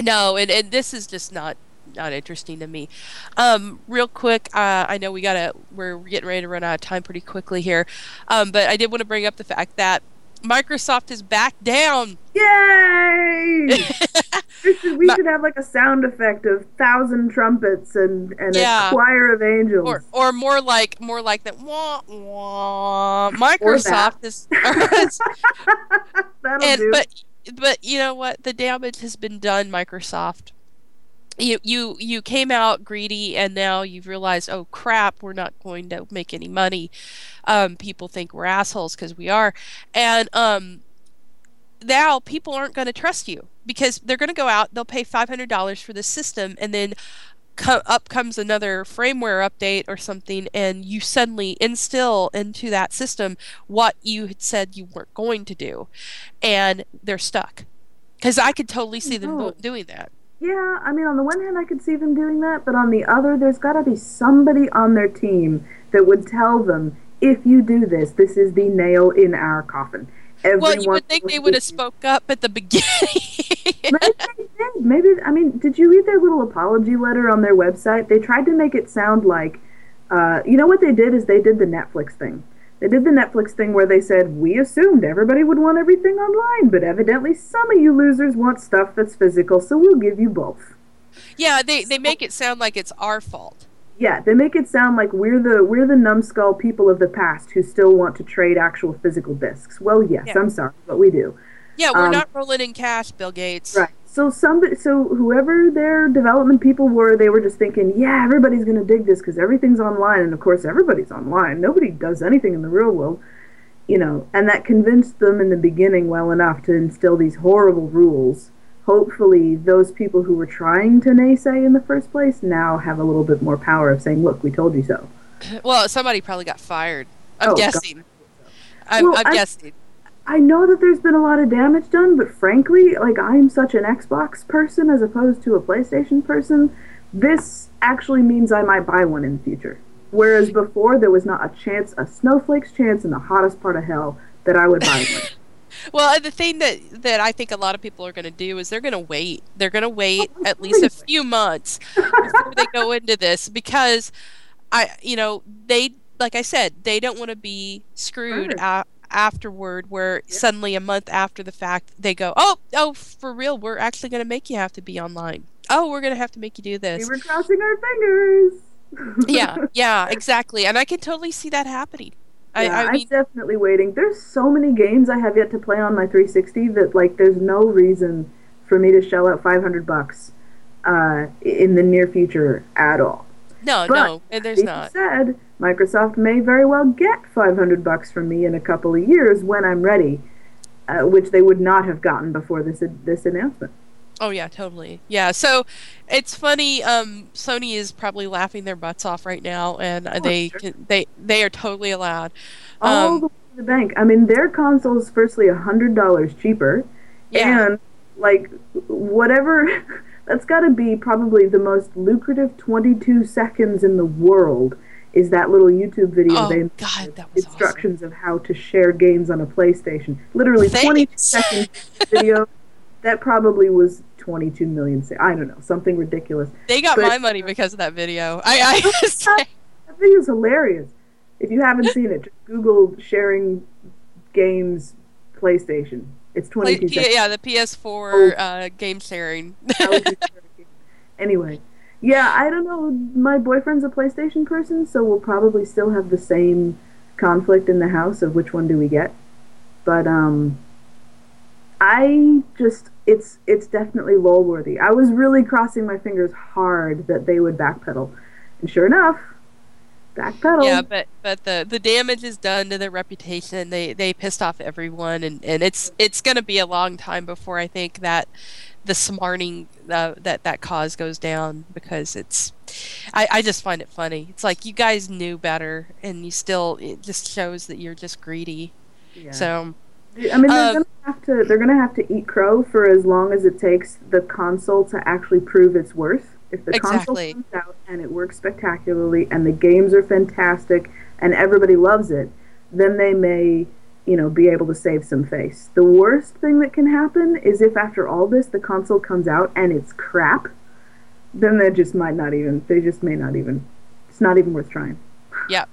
[SPEAKER 2] No, and, and this is just not not interesting to me. Um, real quick, uh, I know we gotta we're getting ready to run out of time pretty quickly here, um, but I did want to bring up the fact that Microsoft is back down.
[SPEAKER 3] Yay! we should, we should have like a sound effect of thousand trumpets and, and
[SPEAKER 2] Yeah.
[SPEAKER 3] a choir of angels.
[SPEAKER 2] Or, or more like more like that. Wah, wah. Microsoft is,
[SPEAKER 3] That'll
[SPEAKER 2] and
[SPEAKER 3] do.
[SPEAKER 2] but but you know what? The damage has been done, Microsoft. You you you came out greedy, and now you've realized, oh crap, we're not going to make any money. Um, people think we're assholes because we are, and um, now people aren't going to trust you because they're going to go out, they'll pay $500 for the system, and then co- up comes another firmware update or something, and you suddenly instill into that system what you had said you weren't going to do, and they're stuck. Because I could totally see them doing that.
[SPEAKER 3] Yeah, I mean, on the one hand, I could see them doing that, but on the other, there's got to be somebody on their team that would tell them, if you do this, this is the nail in our coffin. Everyone
[SPEAKER 2] Well, you would think they would have spoke up at the beginning.
[SPEAKER 3] Maybe they did. Maybe I mean, did you read their little apology letter on their website? They tried to make it sound like, uh, you know what they did is they did the Netflix thing. They did the Netflix thing where they said we assumed everybody would want everything online, but evidently some of you losers want stuff that's physical, so we'll give you both.
[SPEAKER 2] yeah, they, they make it sound like it's our fault.
[SPEAKER 3] Yeah, they make it sound like we're the we're the numbskull people of the past who still want to trade actual physical discs. Well, yes,
[SPEAKER 2] Yeah.
[SPEAKER 3] I'm sorry, but we do.
[SPEAKER 2] Yeah, we're
[SPEAKER 3] Um,
[SPEAKER 2] not rolling in cash, Bill Gates.
[SPEAKER 3] Right. So somebody, so whoever their development people were, they were just thinking, yeah, everybody's going to dig this because everything's online, and of course everybody's online. Nobody does anything in the real world, you know. And that convinced them in the beginning well enough to instill these horrible rules. Hopefully, those people who were trying to naysay in the first place now have a little bit more power of saying, "Look, we told you so."
[SPEAKER 2] Well, somebody probably got fired. I'm
[SPEAKER 3] Oh, God.
[SPEAKER 2] guessing. I'm,
[SPEAKER 3] Well,
[SPEAKER 2] I'm
[SPEAKER 3] I-
[SPEAKER 2] guessing.
[SPEAKER 3] I know that there's been a lot of damage done, but frankly, like I'm such an Xbox person as opposed to a PlayStation person, this actually means I might buy one in the future. Whereas before, there was not a chance, a snowflake's chance in the hottest part of hell that I would buy one.
[SPEAKER 2] Well, the thing that that I think a lot of people are going to do is they're going to wait. They're going to wait
[SPEAKER 3] Oh,
[SPEAKER 2] at least a few months before they go into this because I, you know, they like I said, they don't want to be screwed
[SPEAKER 3] Sure.
[SPEAKER 2] a- afterward where suddenly a month after the fact they go, "Oh, oh, for real, we're actually going to make you have to be online. Oh, we're going to have to make you do this."
[SPEAKER 3] we
[SPEAKER 2] this."
[SPEAKER 3] were crossing our fingers.
[SPEAKER 2] yeah, yeah, exactly. And I can totally see that happening. I,
[SPEAKER 3] yeah,
[SPEAKER 2] I
[SPEAKER 3] I'm
[SPEAKER 2] mean,
[SPEAKER 3] definitely waiting. There's so many games I have yet to play on my 360 that like there's no reason for me to shell out 500 bucks uh, in the near future at all.
[SPEAKER 2] no,
[SPEAKER 3] but
[SPEAKER 2] no, there's not.
[SPEAKER 3] said, Microsoft may very well get 500 bucks from me in a couple of years when I'm ready, uh, which they would not have gotten before this this announcement.
[SPEAKER 2] Oh yeah, totally. Yeah. So it's funny. Um, Sony is probably laughing their butts off right now, and uh, they
[SPEAKER 3] sure.
[SPEAKER 2] can, they they are totally allowed.
[SPEAKER 3] All
[SPEAKER 2] Um,
[SPEAKER 3] the way to the bank. I mean, their console's firstly hundred dollars cheaper,
[SPEAKER 2] Yeah.
[SPEAKER 3] and like whatever. That's got to be probably the most lucrative 22 seconds in the world. Is that little YouTube video
[SPEAKER 2] Oh,
[SPEAKER 3] they
[SPEAKER 2] God, that was
[SPEAKER 3] instructions of how to share games on a PlayStation? Literally 22
[SPEAKER 2] Thanks.
[SPEAKER 3] second video. That probably was 22 million. sa- I don't know, something ridiculous.
[SPEAKER 2] They got
[SPEAKER 3] but-
[SPEAKER 2] my money because of that video. I, I say,
[SPEAKER 3] That video's hilarious. If you haven't seen it, just Google sharing games PlayStation. It's 22
[SPEAKER 2] like,
[SPEAKER 3] seconds.
[SPEAKER 2] yeah, the PS4 uh, game sharing.
[SPEAKER 3] That was just ridiculous. anyway, yeah, I don't know. My boyfriend's a PlayStation person, so we'll probably still have the same conflict in the house of which one do we get. But um, I just it's it's definitely lol worthy. I was really crossing my fingers hard that they would backpedal, and sure enough, backpedal.
[SPEAKER 2] yeah, but but the the damage is done to their reputation. They they pissed off everyone, and and it's it's gonna be a long time before I think that the smarting uh, that that cause goes down because it's. I, I just find it funny. It's like you guys knew better, and you still. It just shows that you're just greedy.
[SPEAKER 3] Yeah.
[SPEAKER 2] So
[SPEAKER 3] I mean, they're
[SPEAKER 2] Um,
[SPEAKER 3] gonna have to. They're gonna have to eat crow for as long as it takes the console to actually prove its worth. If the
[SPEAKER 2] Exactly.
[SPEAKER 3] console comes out and it works spectacularly, and the games are fantastic, and everybody loves it, then they may, you know, be able to save some face. The worst thing that can happen is if after all this the console comes out and it's crap, then they just might not even. They just may not even. It's not even worth trying.
[SPEAKER 2] Yep.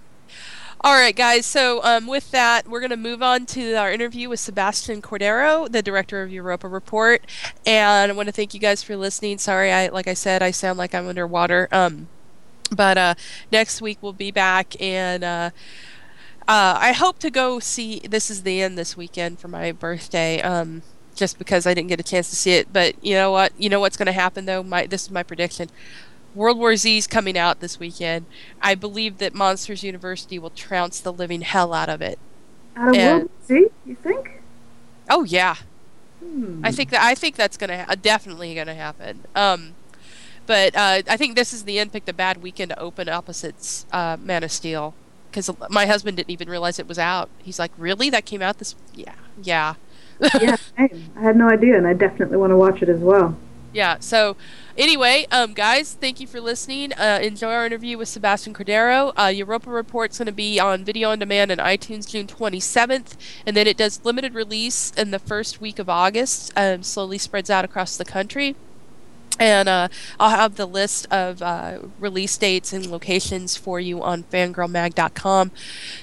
[SPEAKER 2] All right, guys. So, um, with that, we're going to move on to our interview with Sebastian Cordero, the director of Europa Report. And I want to thank you guys for listening. Sorry, I like I said, I sound like I'm underwater. Um, but uh, next week we'll be back, and uh, uh, I hope to go see. This is the end this weekend for my birthday. Um, just because I didn't get a chance to see it, but you know what? You know what's going to happen though. My this is my prediction. World War Z is coming out this weekend. I believe that Monsters University will trounce the living hell out of it.
[SPEAKER 3] Out of
[SPEAKER 2] And-
[SPEAKER 3] World War Z, you think?
[SPEAKER 2] Oh yeah, I think that I think that's gonna ha- definitely gonna happen. Um, but uh, I think this is the end pick, the bad weekend to open opposites uh, Man of Steel because my husband didn't even realize it was out. He's like, "Really? That came out this? Yeah, yeah."
[SPEAKER 3] yeah, same. I had no idea, and I definitely want to watch it as well.
[SPEAKER 2] Yeah. So, anyway, um, guys, thank you for listening. Uh, enjoy our interview with Sebastian Cordero. Uh, Europa Report's going to be on video on demand and iTunes June 27th, and then it does limited release in the first week of August. Um, slowly spreads out across the country. And uh, I'll have the list of uh, release dates and locations for you on fangirlmag.com.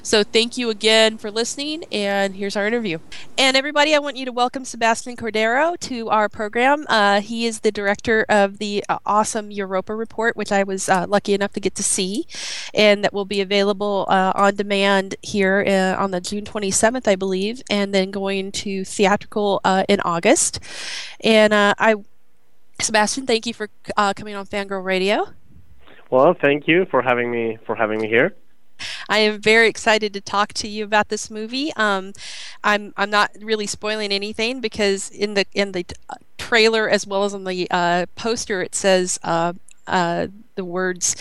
[SPEAKER 2] So thank you again for listening, and here's our interview. And everybody, I want you to welcome Sebastian Cordero to our program. Uh, he is the director of the uh, awesome Europa Report, which I was uh, lucky enough to get to see, and that will be available uh, on demand here on the June 27th, I believe, and then going to theatrical in August. And I Sebastian, thank you for uh, coming on Fangirl Radio.
[SPEAKER 4] Well, thank you for having me for having me here.
[SPEAKER 2] I am very excited to talk to you about this movie. Um, I'm I'm not really spoiling anything because in the in the uh, trailer as well as on the uh, poster it says uh, uh the words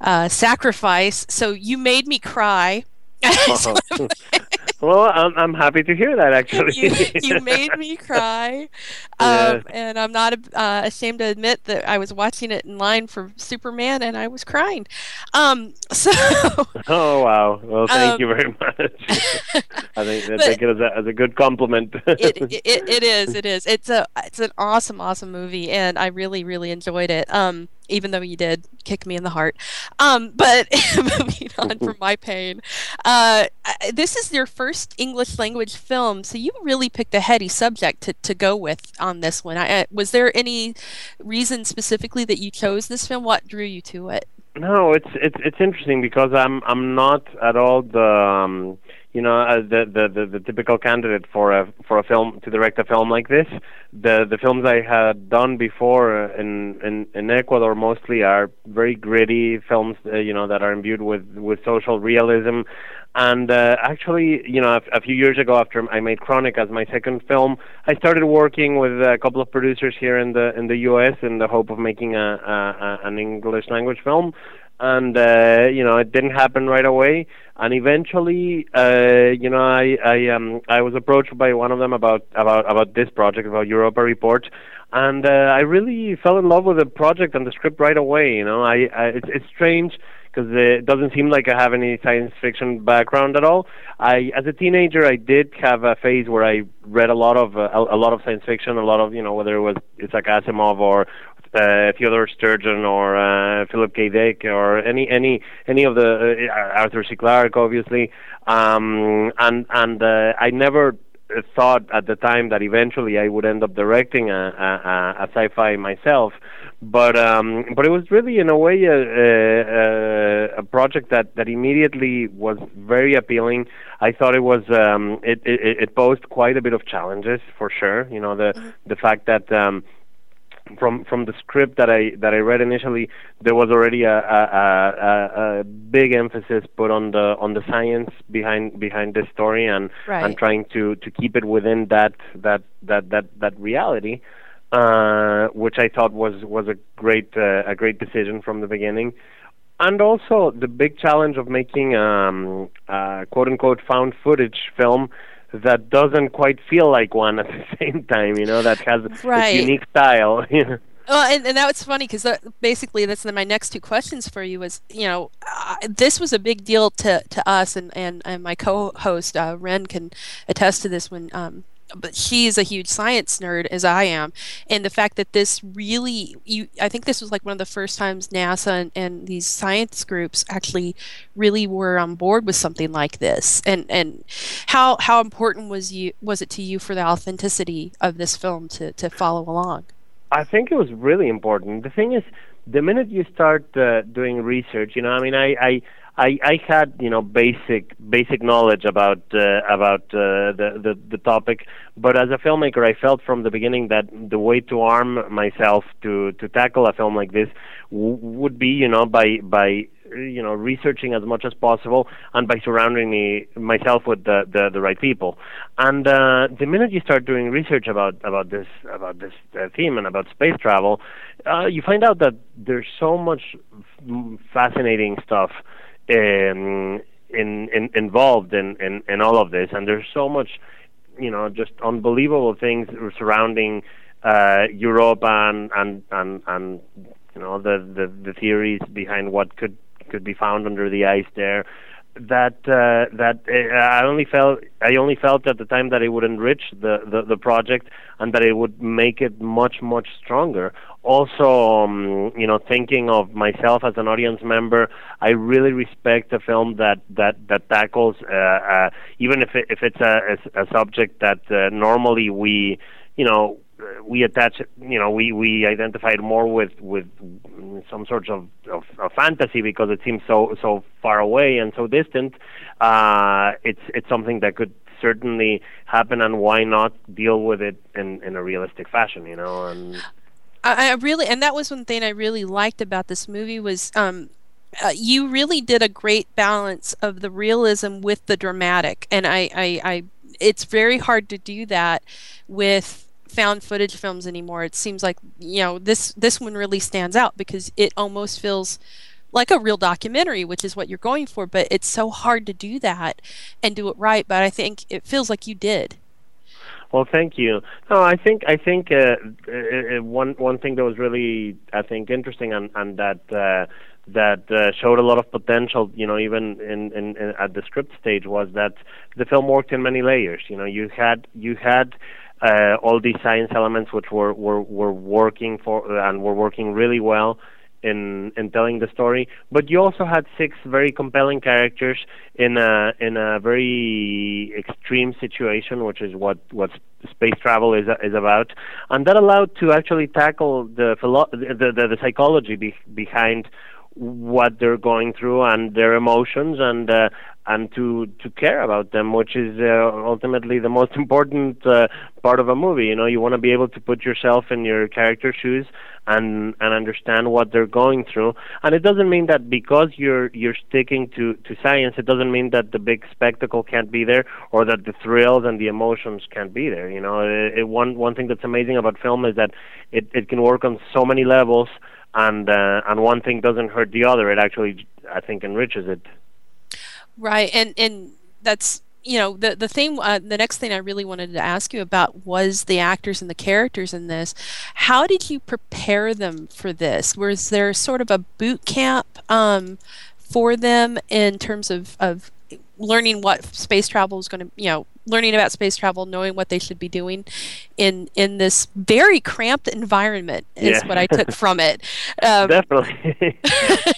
[SPEAKER 2] uh, sacrifice. So you made me cry.
[SPEAKER 4] well, I'm, I'm happy to hear that actually.
[SPEAKER 2] you, you made me cry. Um, And I'm not uh, ashamed to admit that I was watching it in line for Superman and I was crying. Um, so.
[SPEAKER 4] oh, wow. Well, thank um, you very much. I think I take it as a, as a good compliment.
[SPEAKER 2] it, it, it is. It is. It's a it's an awesome, awesome movie, and I really, really enjoyed it. Um, even though you did kick me in the heart. Um, but moving on from my pain, uh, this is your first English language film, so you really picked a heady subject to, to go with on this one. I, was there any reason specifically that you chose this film? What drew you to it?
[SPEAKER 4] No, it's it's it's interesting because I'm I'm not at all the um, you know, uh, the, the, the the typical candidate for a for a film to direct a film like this. The the films I had done before in in, in Ecuador mostly are very gritty films, uh, you know, that are imbued with with social realism. And uh, actually, you know, a, a few years ago, after I made Chronic as my second film, I started working with a couple of producers here in the in the U.S. in the hope of making a, a, a an English language film and uh, you know it didn't happen right away. And eventually uh, you know I I um I was approached by one of them about about about this project about Europa Report and uh, I really fell in love with the project and the script right away you know. I, I it's it's strange because it doesn't seem like I have any science fiction background at all. I, as a teenager, I did have a phase where I read a lot of uh, a, a lot of science fiction, a lot of you know whether it was Isaac Asimov or uh, Theodore Sturgeon or uh, Philip K. Dick or any any any of the uh, Arthur C. Clarke, obviously, um, and and uh, I never thought at the time that eventually I would end up directing a, a, a sci-fi myself, but um, but it was really in a way a, a, a project that, that immediately was very appealing. I thought it was um, it, it it posed quite a bit of challenges for sure. You know the the fact that um, from from the script that I that I read initially, there was already a, a, a, a big emphasis put on the on the science behind behind this story and
[SPEAKER 2] right.
[SPEAKER 4] and trying to to keep it within that that that that that reality, uh, which I thought was was a great uh, a great decision from the beginning. And also the big challenge of making um, a quote unquote found footage film that doesn't quite feel like one at the same time. You know, that has
[SPEAKER 2] right.
[SPEAKER 4] unique style.
[SPEAKER 2] Well, and, and that was funny because basically that's my next two questions for you is you know uh, this was a big deal to, to us and, and, and my co-host uh, Ren can attest to this when um, but she's a huge science nerd as I am, and the fact that this really, you, I think this was like one of the first times NASA and, and these science groups actually really were on board with something like this, and and how how important was you was it to you for the authenticity of this film to to follow along?
[SPEAKER 4] I think it was really important. The thing is, the minute you start uh, doing research, you know, I mean, I, I I, I had you know basic basic knowledge about uh, about uh, the, the the topic, but as a filmmaker, I felt from the beginning that the way to arm myself to to tackle a film like this w- would be you know by by you know researching as much as possible and by surrounding me myself with the the, the right people. And uh, the minute you start doing research about about this about this uh, theme and about space travel uh, you find out that there's so much f- fascinating stuff um, in, in involved in, in in all of this. And there's so much you know just unbelievable things surrounding uh, Europa and and and and you know the, the the theories behind what could could be found under the ice there that uh, that uh, I only felt I only felt at the time that it would enrich the, the, the project and that it would make it much much stronger. Also, um, you know, thinking of myself as an audience member, I really respect a film that that that tackles uh, uh, even if it, if it's a, a, a subject that uh, normally we you know we attach you know we we identified more with with some sort of, of, of fantasy because it seems so so far away and so distant. Uh it's it's something that could certainly happen and why not deal with it in in a realistic fashion you know and
[SPEAKER 2] I, I really and that was one thing I really liked about this movie was um uh, you really did a great balance of the realism with the dramatic. And I, I, I it's very hard to do that with found footage films anymore. It seems like you know this this one really stands out because it almost feels like a real documentary, which is what you're going for. But it's so hard to do that and do it right. But I think it feels like you did.
[SPEAKER 4] Well, thank you. No, I think I think uh, uh, one one thing that was really I think interesting and and that. Uh, that uh, showed a lot of potential, you know, even in, in, in at the script stage, was that the film worked in many layers. You know, you had you had uh, all these science elements which were, were, were working for and were working really well in in telling the story. But you also had six very compelling characters in a in a very extreme situation, which is what what space travel is is about, and that allowed to actually tackle the philo- the, the, the psychology be, behind what they're going through and their emotions and uh, and to to care about them, which is uh, ultimately the most important uh, part of a movie. You know, you want to be able to put yourself in your character's shoes and and understand what they're going through. And it doesn't mean that because you're you're sticking to to science, it doesn't mean that the big spectacle can't be there or that the thrills and the emotions can't be there. You know, it, it, one one thing that's amazing about film is that it it can work on so many levels and uh, and one thing doesn't hurt the other. It actually, I think, enriches it.
[SPEAKER 2] Right, and and that's you know the the thing uh, the next thing I really wanted to ask you about was the actors and the characters in this. How did you prepare them for this? Was there sort of a boot camp um, for them in terms of of learning what space travel is going to you know learning about space travel, knowing what they should be doing in in this very cramped environment is
[SPEAKER 4] Yeah.
[SPEAKER 2] what I took from it. Um,
[SPEAKER 4] Definitely.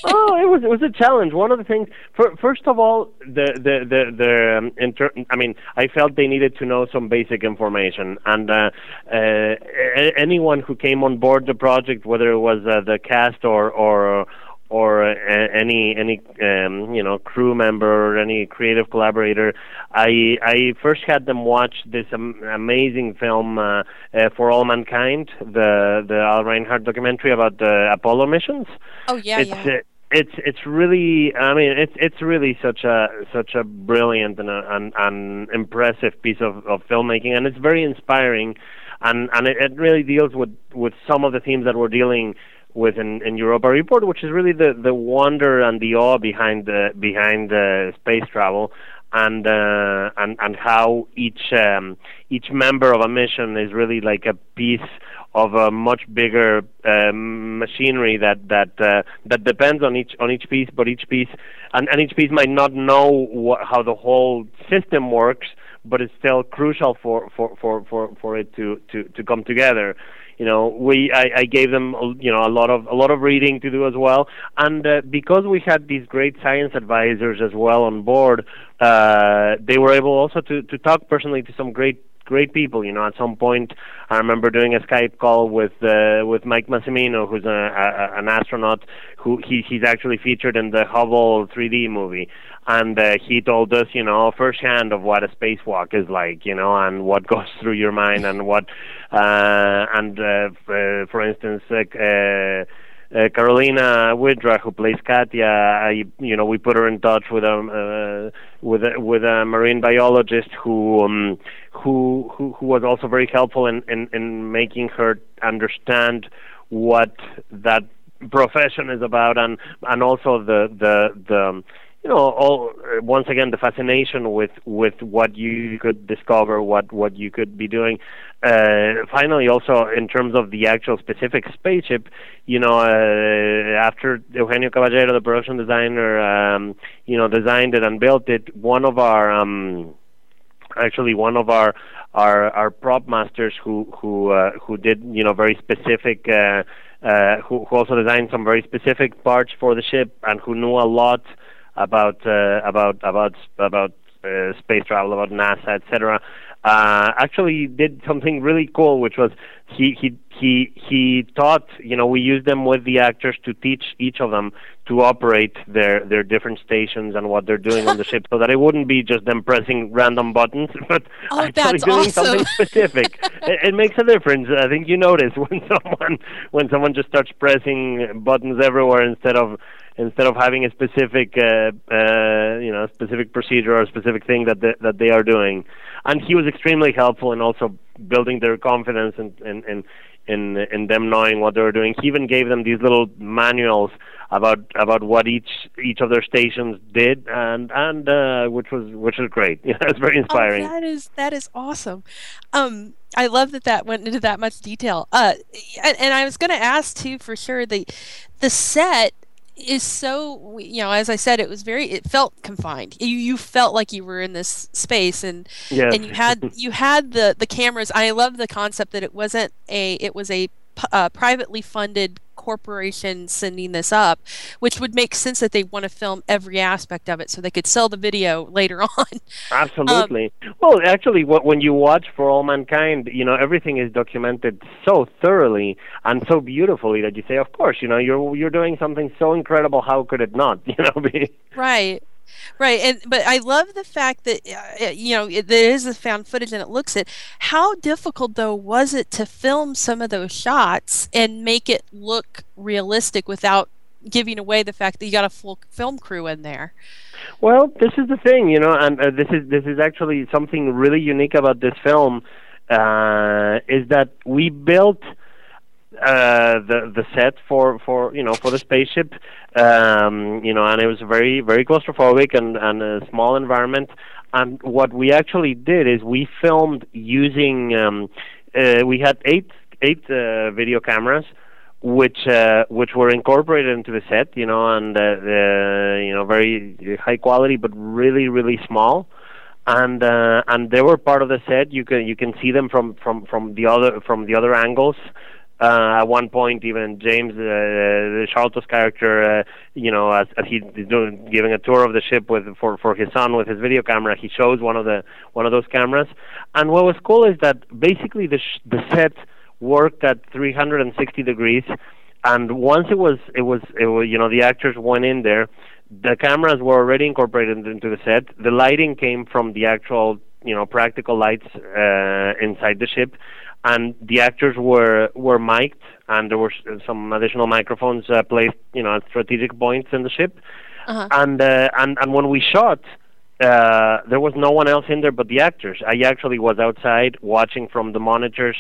[SPEAKER 4] oh, it was it was a challenge. One of the things, for, first of all, the the the the um, inter- I mean, I felt they needed to know some basic information, and uh, uh, a- anyone who came on board the project, whether it was uh, the cast or or or uh, any any um, you know crew member or any creative collaborator. I I first had them watch this am- amazing film uh, uh, for all mankind, the the Al Reinert documentary about the Apollo missions.
[SPEAKER 2] oh yeah,
[SPEAKER 4] it's
[SPEAKER 2] yeah.
[SPEAKER 4] uh, it's it's really I mean it's it's really such a such a brilliant and a, and, and impressive piece of, of filmmaking and it's very inspiring and and it, it really deals with with some of the themes that we're dealing with in, in Europa Report, which is really the, the wonder and the awe behind the behind the space travel, and uh, and and how each um, each member of a mission is really like a piece of a much bigger um, machinery that that uh, that depends on each on each piece, but each piece and, and each piece might not know wha- how the whole system works, but it's still crucial for for for for, for it to, to to come together you know we I, I gave them you know a lot of a lot of reading to do as well. And uh, because we had these great science advisors as well on board uh, they were able also to to talk personally to some great great people you know. At some point i remember doing a skype call with uh, with mike massimino who's a, a, an astronaut who he he's actually featured in the hubble 3d movie. And uh, he told us, you know, firsthand of what a spacewalk is like, you know, and what goes through your mind, and what, and uh, f- uh, for instance, uh, uh, Karolina Wydra, who plays Katya, I, you know, we put her in touch with a uh, with a, with a marine biologist who um, who who who was also very helpful in, in in making her understand what that profession is about, and and also the the the um, you know all uh, once again the fascination with with what you could discover what what you could be doing. Uh finally also in terms of the actual specific spaceship you know uh, after Eugenio Caballero the production designer um you know designed it and built it one of our um actually one of our our our prop masters who who uh, who did you know very specific uh uh, who, who also designed some very specific parts for the ship and who knew a lot about uh, about about about uh, space travel, about NASA, etc. Uh, actually, did something really cool, which was he he he he taught. You know, we used them with the actors to teach each of them to operate their their different stations and what they're doing on the ship, so that it wouldn't be just them pressing random buttons, but
[SPEAKER 2] Oh,
[SPEAKER 4] actually doing
[SPEAKER 2] awesome.
[SPEAKER 4] something specific. it, it makes a difference. I think you notice when someone when someone just starts pressing buttons everywhere instead of instead of having a specific uh, uh, you know specific procedure or a specific thing that they, that they are doing. And he was extremely helpful in also building their confidence and in, in, in, in them knowing what they were doing. He even gave them these little manuals about about what each each of their stations did, and and uh, which was which was great. Yeah, it's very inspiring.
[SPEAKER 2] Oh, that is that is awesome. Um, I love that that went into that much detail. Uh, and, and I was going to ask too for sure the the set is so you know as I said it was very it felt confined. You you felt like you were in this space and and you had you had the the cameras. I love the concept that it wasn't a it was a uh, privately funded corporation sending this up, which would make sense that they want to film every aspect of it so they could sell the video later on.
[SPEAKER 4] Absolutely. Um, well, actually, wh- when you watch For All Mankind, you know everything is documented so thoroughly and so beautifully that you say, of course, you know you're you're doing something so incredible. How could it not? You know, be
[SPEAKER 2] Right. Right, and but I love the fact that uh, you know it, there is the found footage and it looks it. How difficult though was it to film some of those shots and make it look realistic without giving away the fact that you got a full film crew in there?
[SPEAKER 4] Well, this is the thing, you know, and uh, this is this is actually something really unique about this film uh, is that we built uh, the the set for for you know for the spaceship, um, you know, and it was very very claustrophobic and and a small environment. And what we actually did is we filmed using um, uh, we had eight eight uh, video cameras which uh, which were incorporated into the set, you know, and uh, the you know very high quality, but really really small, and uh, and they were part of the set. You can you can see them from from from the other from the other angles. Uh, at one point, even James, uh, the Sharlto's character, uh, you know, as, as he's doing giving a tour of the ship with for for his son with his video camera, he shows one of the one of those cameras. And what was cool is that basically the sh- the set worked at 360 degrees. And once it was it was it was you know the actors went in there the cameras were already incorporated into the set. The lighting came from the actual you know practical lights uh, inside the ship and the actors were were mic'd and there were some additional microphones uh, placed you know at strategic points in the ship
[SPEAKER 2] Uh-huh.
[SPEAKER 4] and uh, and and when we shot uh, there was no one else in there but the actors. I actually was outside watching from the monitors,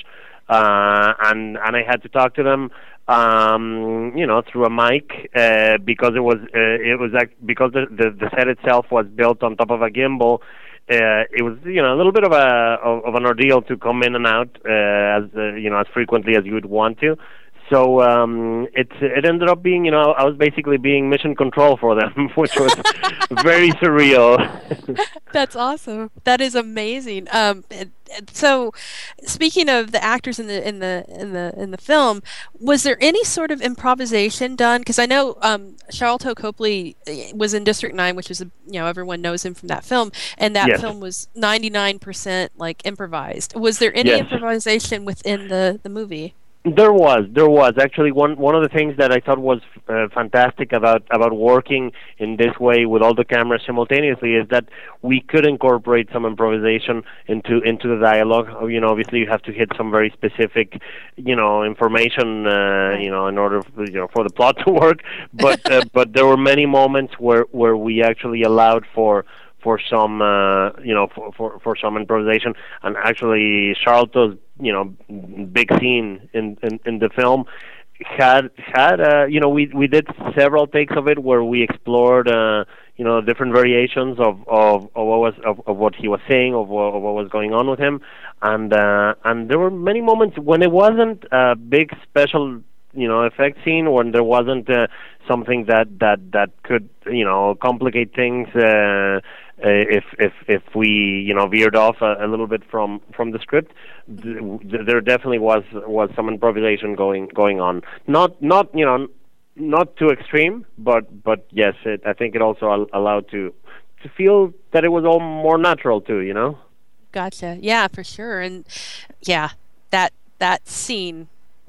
[SPEAKER 4] uh, and and I had to talk to them, um, you know, through a mic uh, because it was uh, it was act- because the, the the set itself was built on top of a gimbal. Uh, it was you know a little bit of a of, of an ordeal to come in and out uh, as uh, you know as frequently as you would want to. So um, it it ended up being you know I was basically being mission control for them, which was very surreal.
[SPEAKER 2] That's awesome. That is amazing. Um, so, speaking of the actors in the in the in the in the film, was there any sort of improvisation done? Because I know um, Sharlto Copley eh, was in District Nine, which is a, you know everyone knows him from that film, and that
[SPEAKER 4] Yes.
[SPEAKER 2] film was ninety nine percent like improvised. Was there any
[SPEAKER 4] Yes.
[SPEAKER 2] improvisation within the the movie?
[SPEAKER 4] There was, there was actually one one of the things that I thought was uh, fantastic about about working in this way with all the cameras simultaneously is that we could incorporate some improvisation into into the dialogue. Oh, You know, obviously you have to hit some very specific, you know, information, uh, you know, in order for, you know for the plot to work. But uh, but there were many moments where where we actually allowed for for some uh, you know for, for for some improvisation. And actually Sharlto's you know big scene in in, in the film had had uh, you know we we did several takes of it where we explored uh, you know different variations of of, of what was of, of what he was saying of, what- of what was going on with him. And uh, and there were many moments when it wasn't a big special you know effect scene when there wasn't uh, something that that that could you know complicate things uh, Uh, if if if we you know veered off a, a little bit from from the script th- there definitely was was some improvisation going going on not not you know not too extreme but but yes it, i think it also al- allowed to to feel that it was all more natural too you know
[SPEAKER 2] Gotcha. Yeah, for sure. And yeah, that that scene.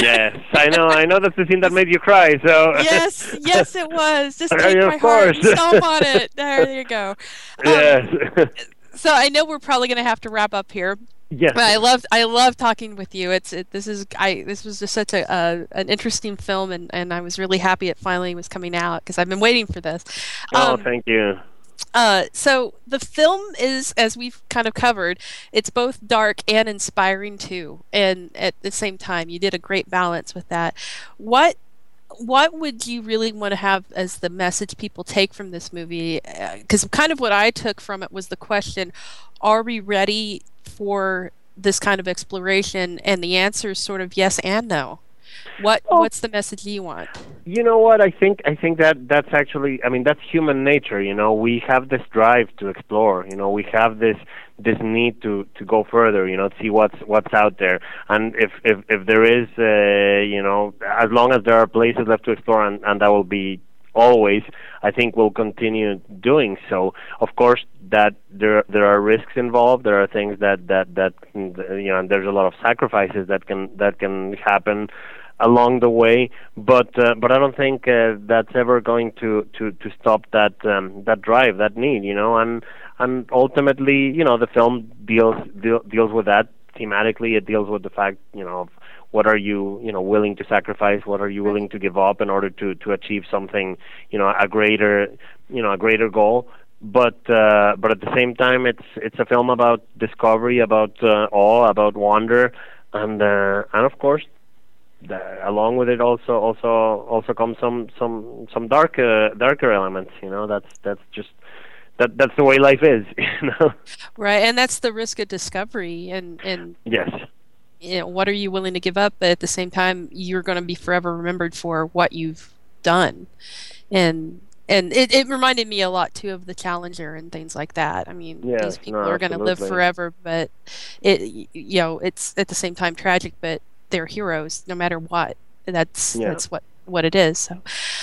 [SPEAKER 4] Yes i know i know that's the scene that made you cry so
[SPEAKER 2] yes, yes, it was. Just take
[SPEAKER 4] of
[SPEAKER 2] my heart stomp on it. There you go. Um,
[SPEAKER 4] yes
[SPEAKER 2] So I know we're probably going to have to wrap up here.
[SPEAKER 4] yes
[SPEAKER 2] But I love I love talking with you. It's it, this is I this was just such a uh, an interesting film, and, and I was really happy it finally was coming out because I've been waiting for this.
[SPEAKER 4] oh
[SPEAKER 2] Um,
[SPEAKER 4] thank you
[SPEAKER 2] Uh, so the film is, as we've kind of covered, it's both dark and inspiring too, and at the same time, you did a great balance with that. What what would you really want to have as the message people take from this movie? Because kind of what I took from it was the question: Are we ready for this kind of exploration? And the answer is sort of yes and no. What
[SPEAKER 4] Oh.
[SPEAKER 2] what's the message you want?
[SPEAKER 4] You know what? I think I think that that's actually I mean that's human nature. You know, we have this drive to explore. You know, we have this this need to to go further. You know, see what's what's out there. And if if if there is, uh, you know, as long as there are places left to explore, and and that will be always, I think we'll continue doing so. Of course, that there there are risks involved. There are things that that that you know, and there's a lot of sacrifices that can that can happen along the way but uh, but I don't think uh, that's ever going to to to stop that um, that drive that need you know? And and ultimately you know the film deals deal, deals with that thematically. It deals with the fact you know of what are you you know willing to sacrifice? What are you willing to give up in order to to achieve something you know a greater you know a greater goal? But uh, but at the same time it's it's a film about discovery about uh, awe about wonder. And uh, and of course the, along with it also also also comes some some some dark uh, darker elements you know that's that's just that that's the way life is you know
[SPEAKER 2] Right, and that's the risk of discovery, and and
[SPEAKER 4] yes
[SPEAKER 2] you know, what are you willing to give up? But at the same time, you're going to be forever remembered for what you've done, and and it, it reminded me a lot too of the Challenger and things like that. I mean,
[SPEAKER 4] Yes,
[SPEAKER 2] these people
[SPEAKER 4] no,
[SPEAKER 2] are going to live forever, but it you know it's at the same time tragic, but they're heroes no matter what. That's
[SPEAKER 4] Yeah.
[SPEAKER 2] that's what what it is. So,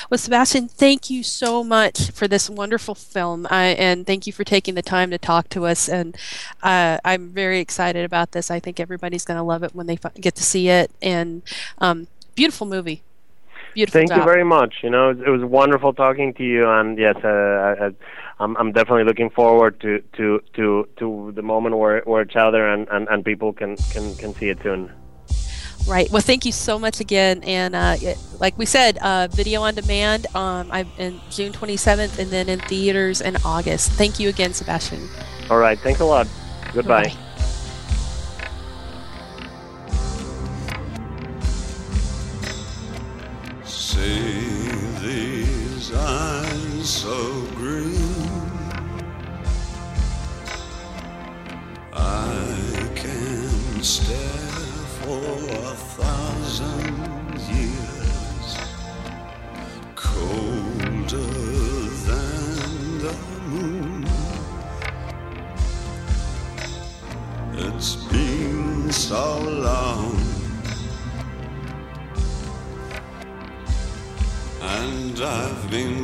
[SPEAKER 2] well, Sebastian, thank you so much for this wonderful film, I, and thank you for taking the time to talk to us. And uh, I'm very excited about this. I think everybody's going to love it when they get to see it. And um, beautiful movie, beautiful.
[SPEAKER 4] thank you very much you know it, it was wonderful talking to you and yes uh, I, I, I'm I'm definitely looking forward to to to to the moment where where it's out there and and, and people can can can see it soon
[SPEAKER 2] Right. Well, thank you so much again. And uh, it- like we said, uh, video on demand um, I'm in June 27th, and then in theaters in August. Thank you again, Sebastian.
[SPEAKER 4] all right thanks a lot goodbye
[SPEAKER 2] Bye-bye.
[SPEAKER 5] See these eyes so green. I can stare for a thousand years, colder than the moon. It's been so long. and I've been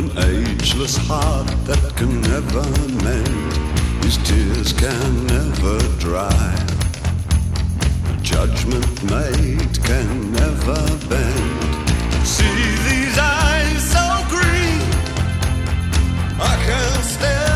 [SPEAKER 5] an ageless heart that can never mend, his tears can never dry. A judgment made can never bend. See these eyes so green, I can't stand.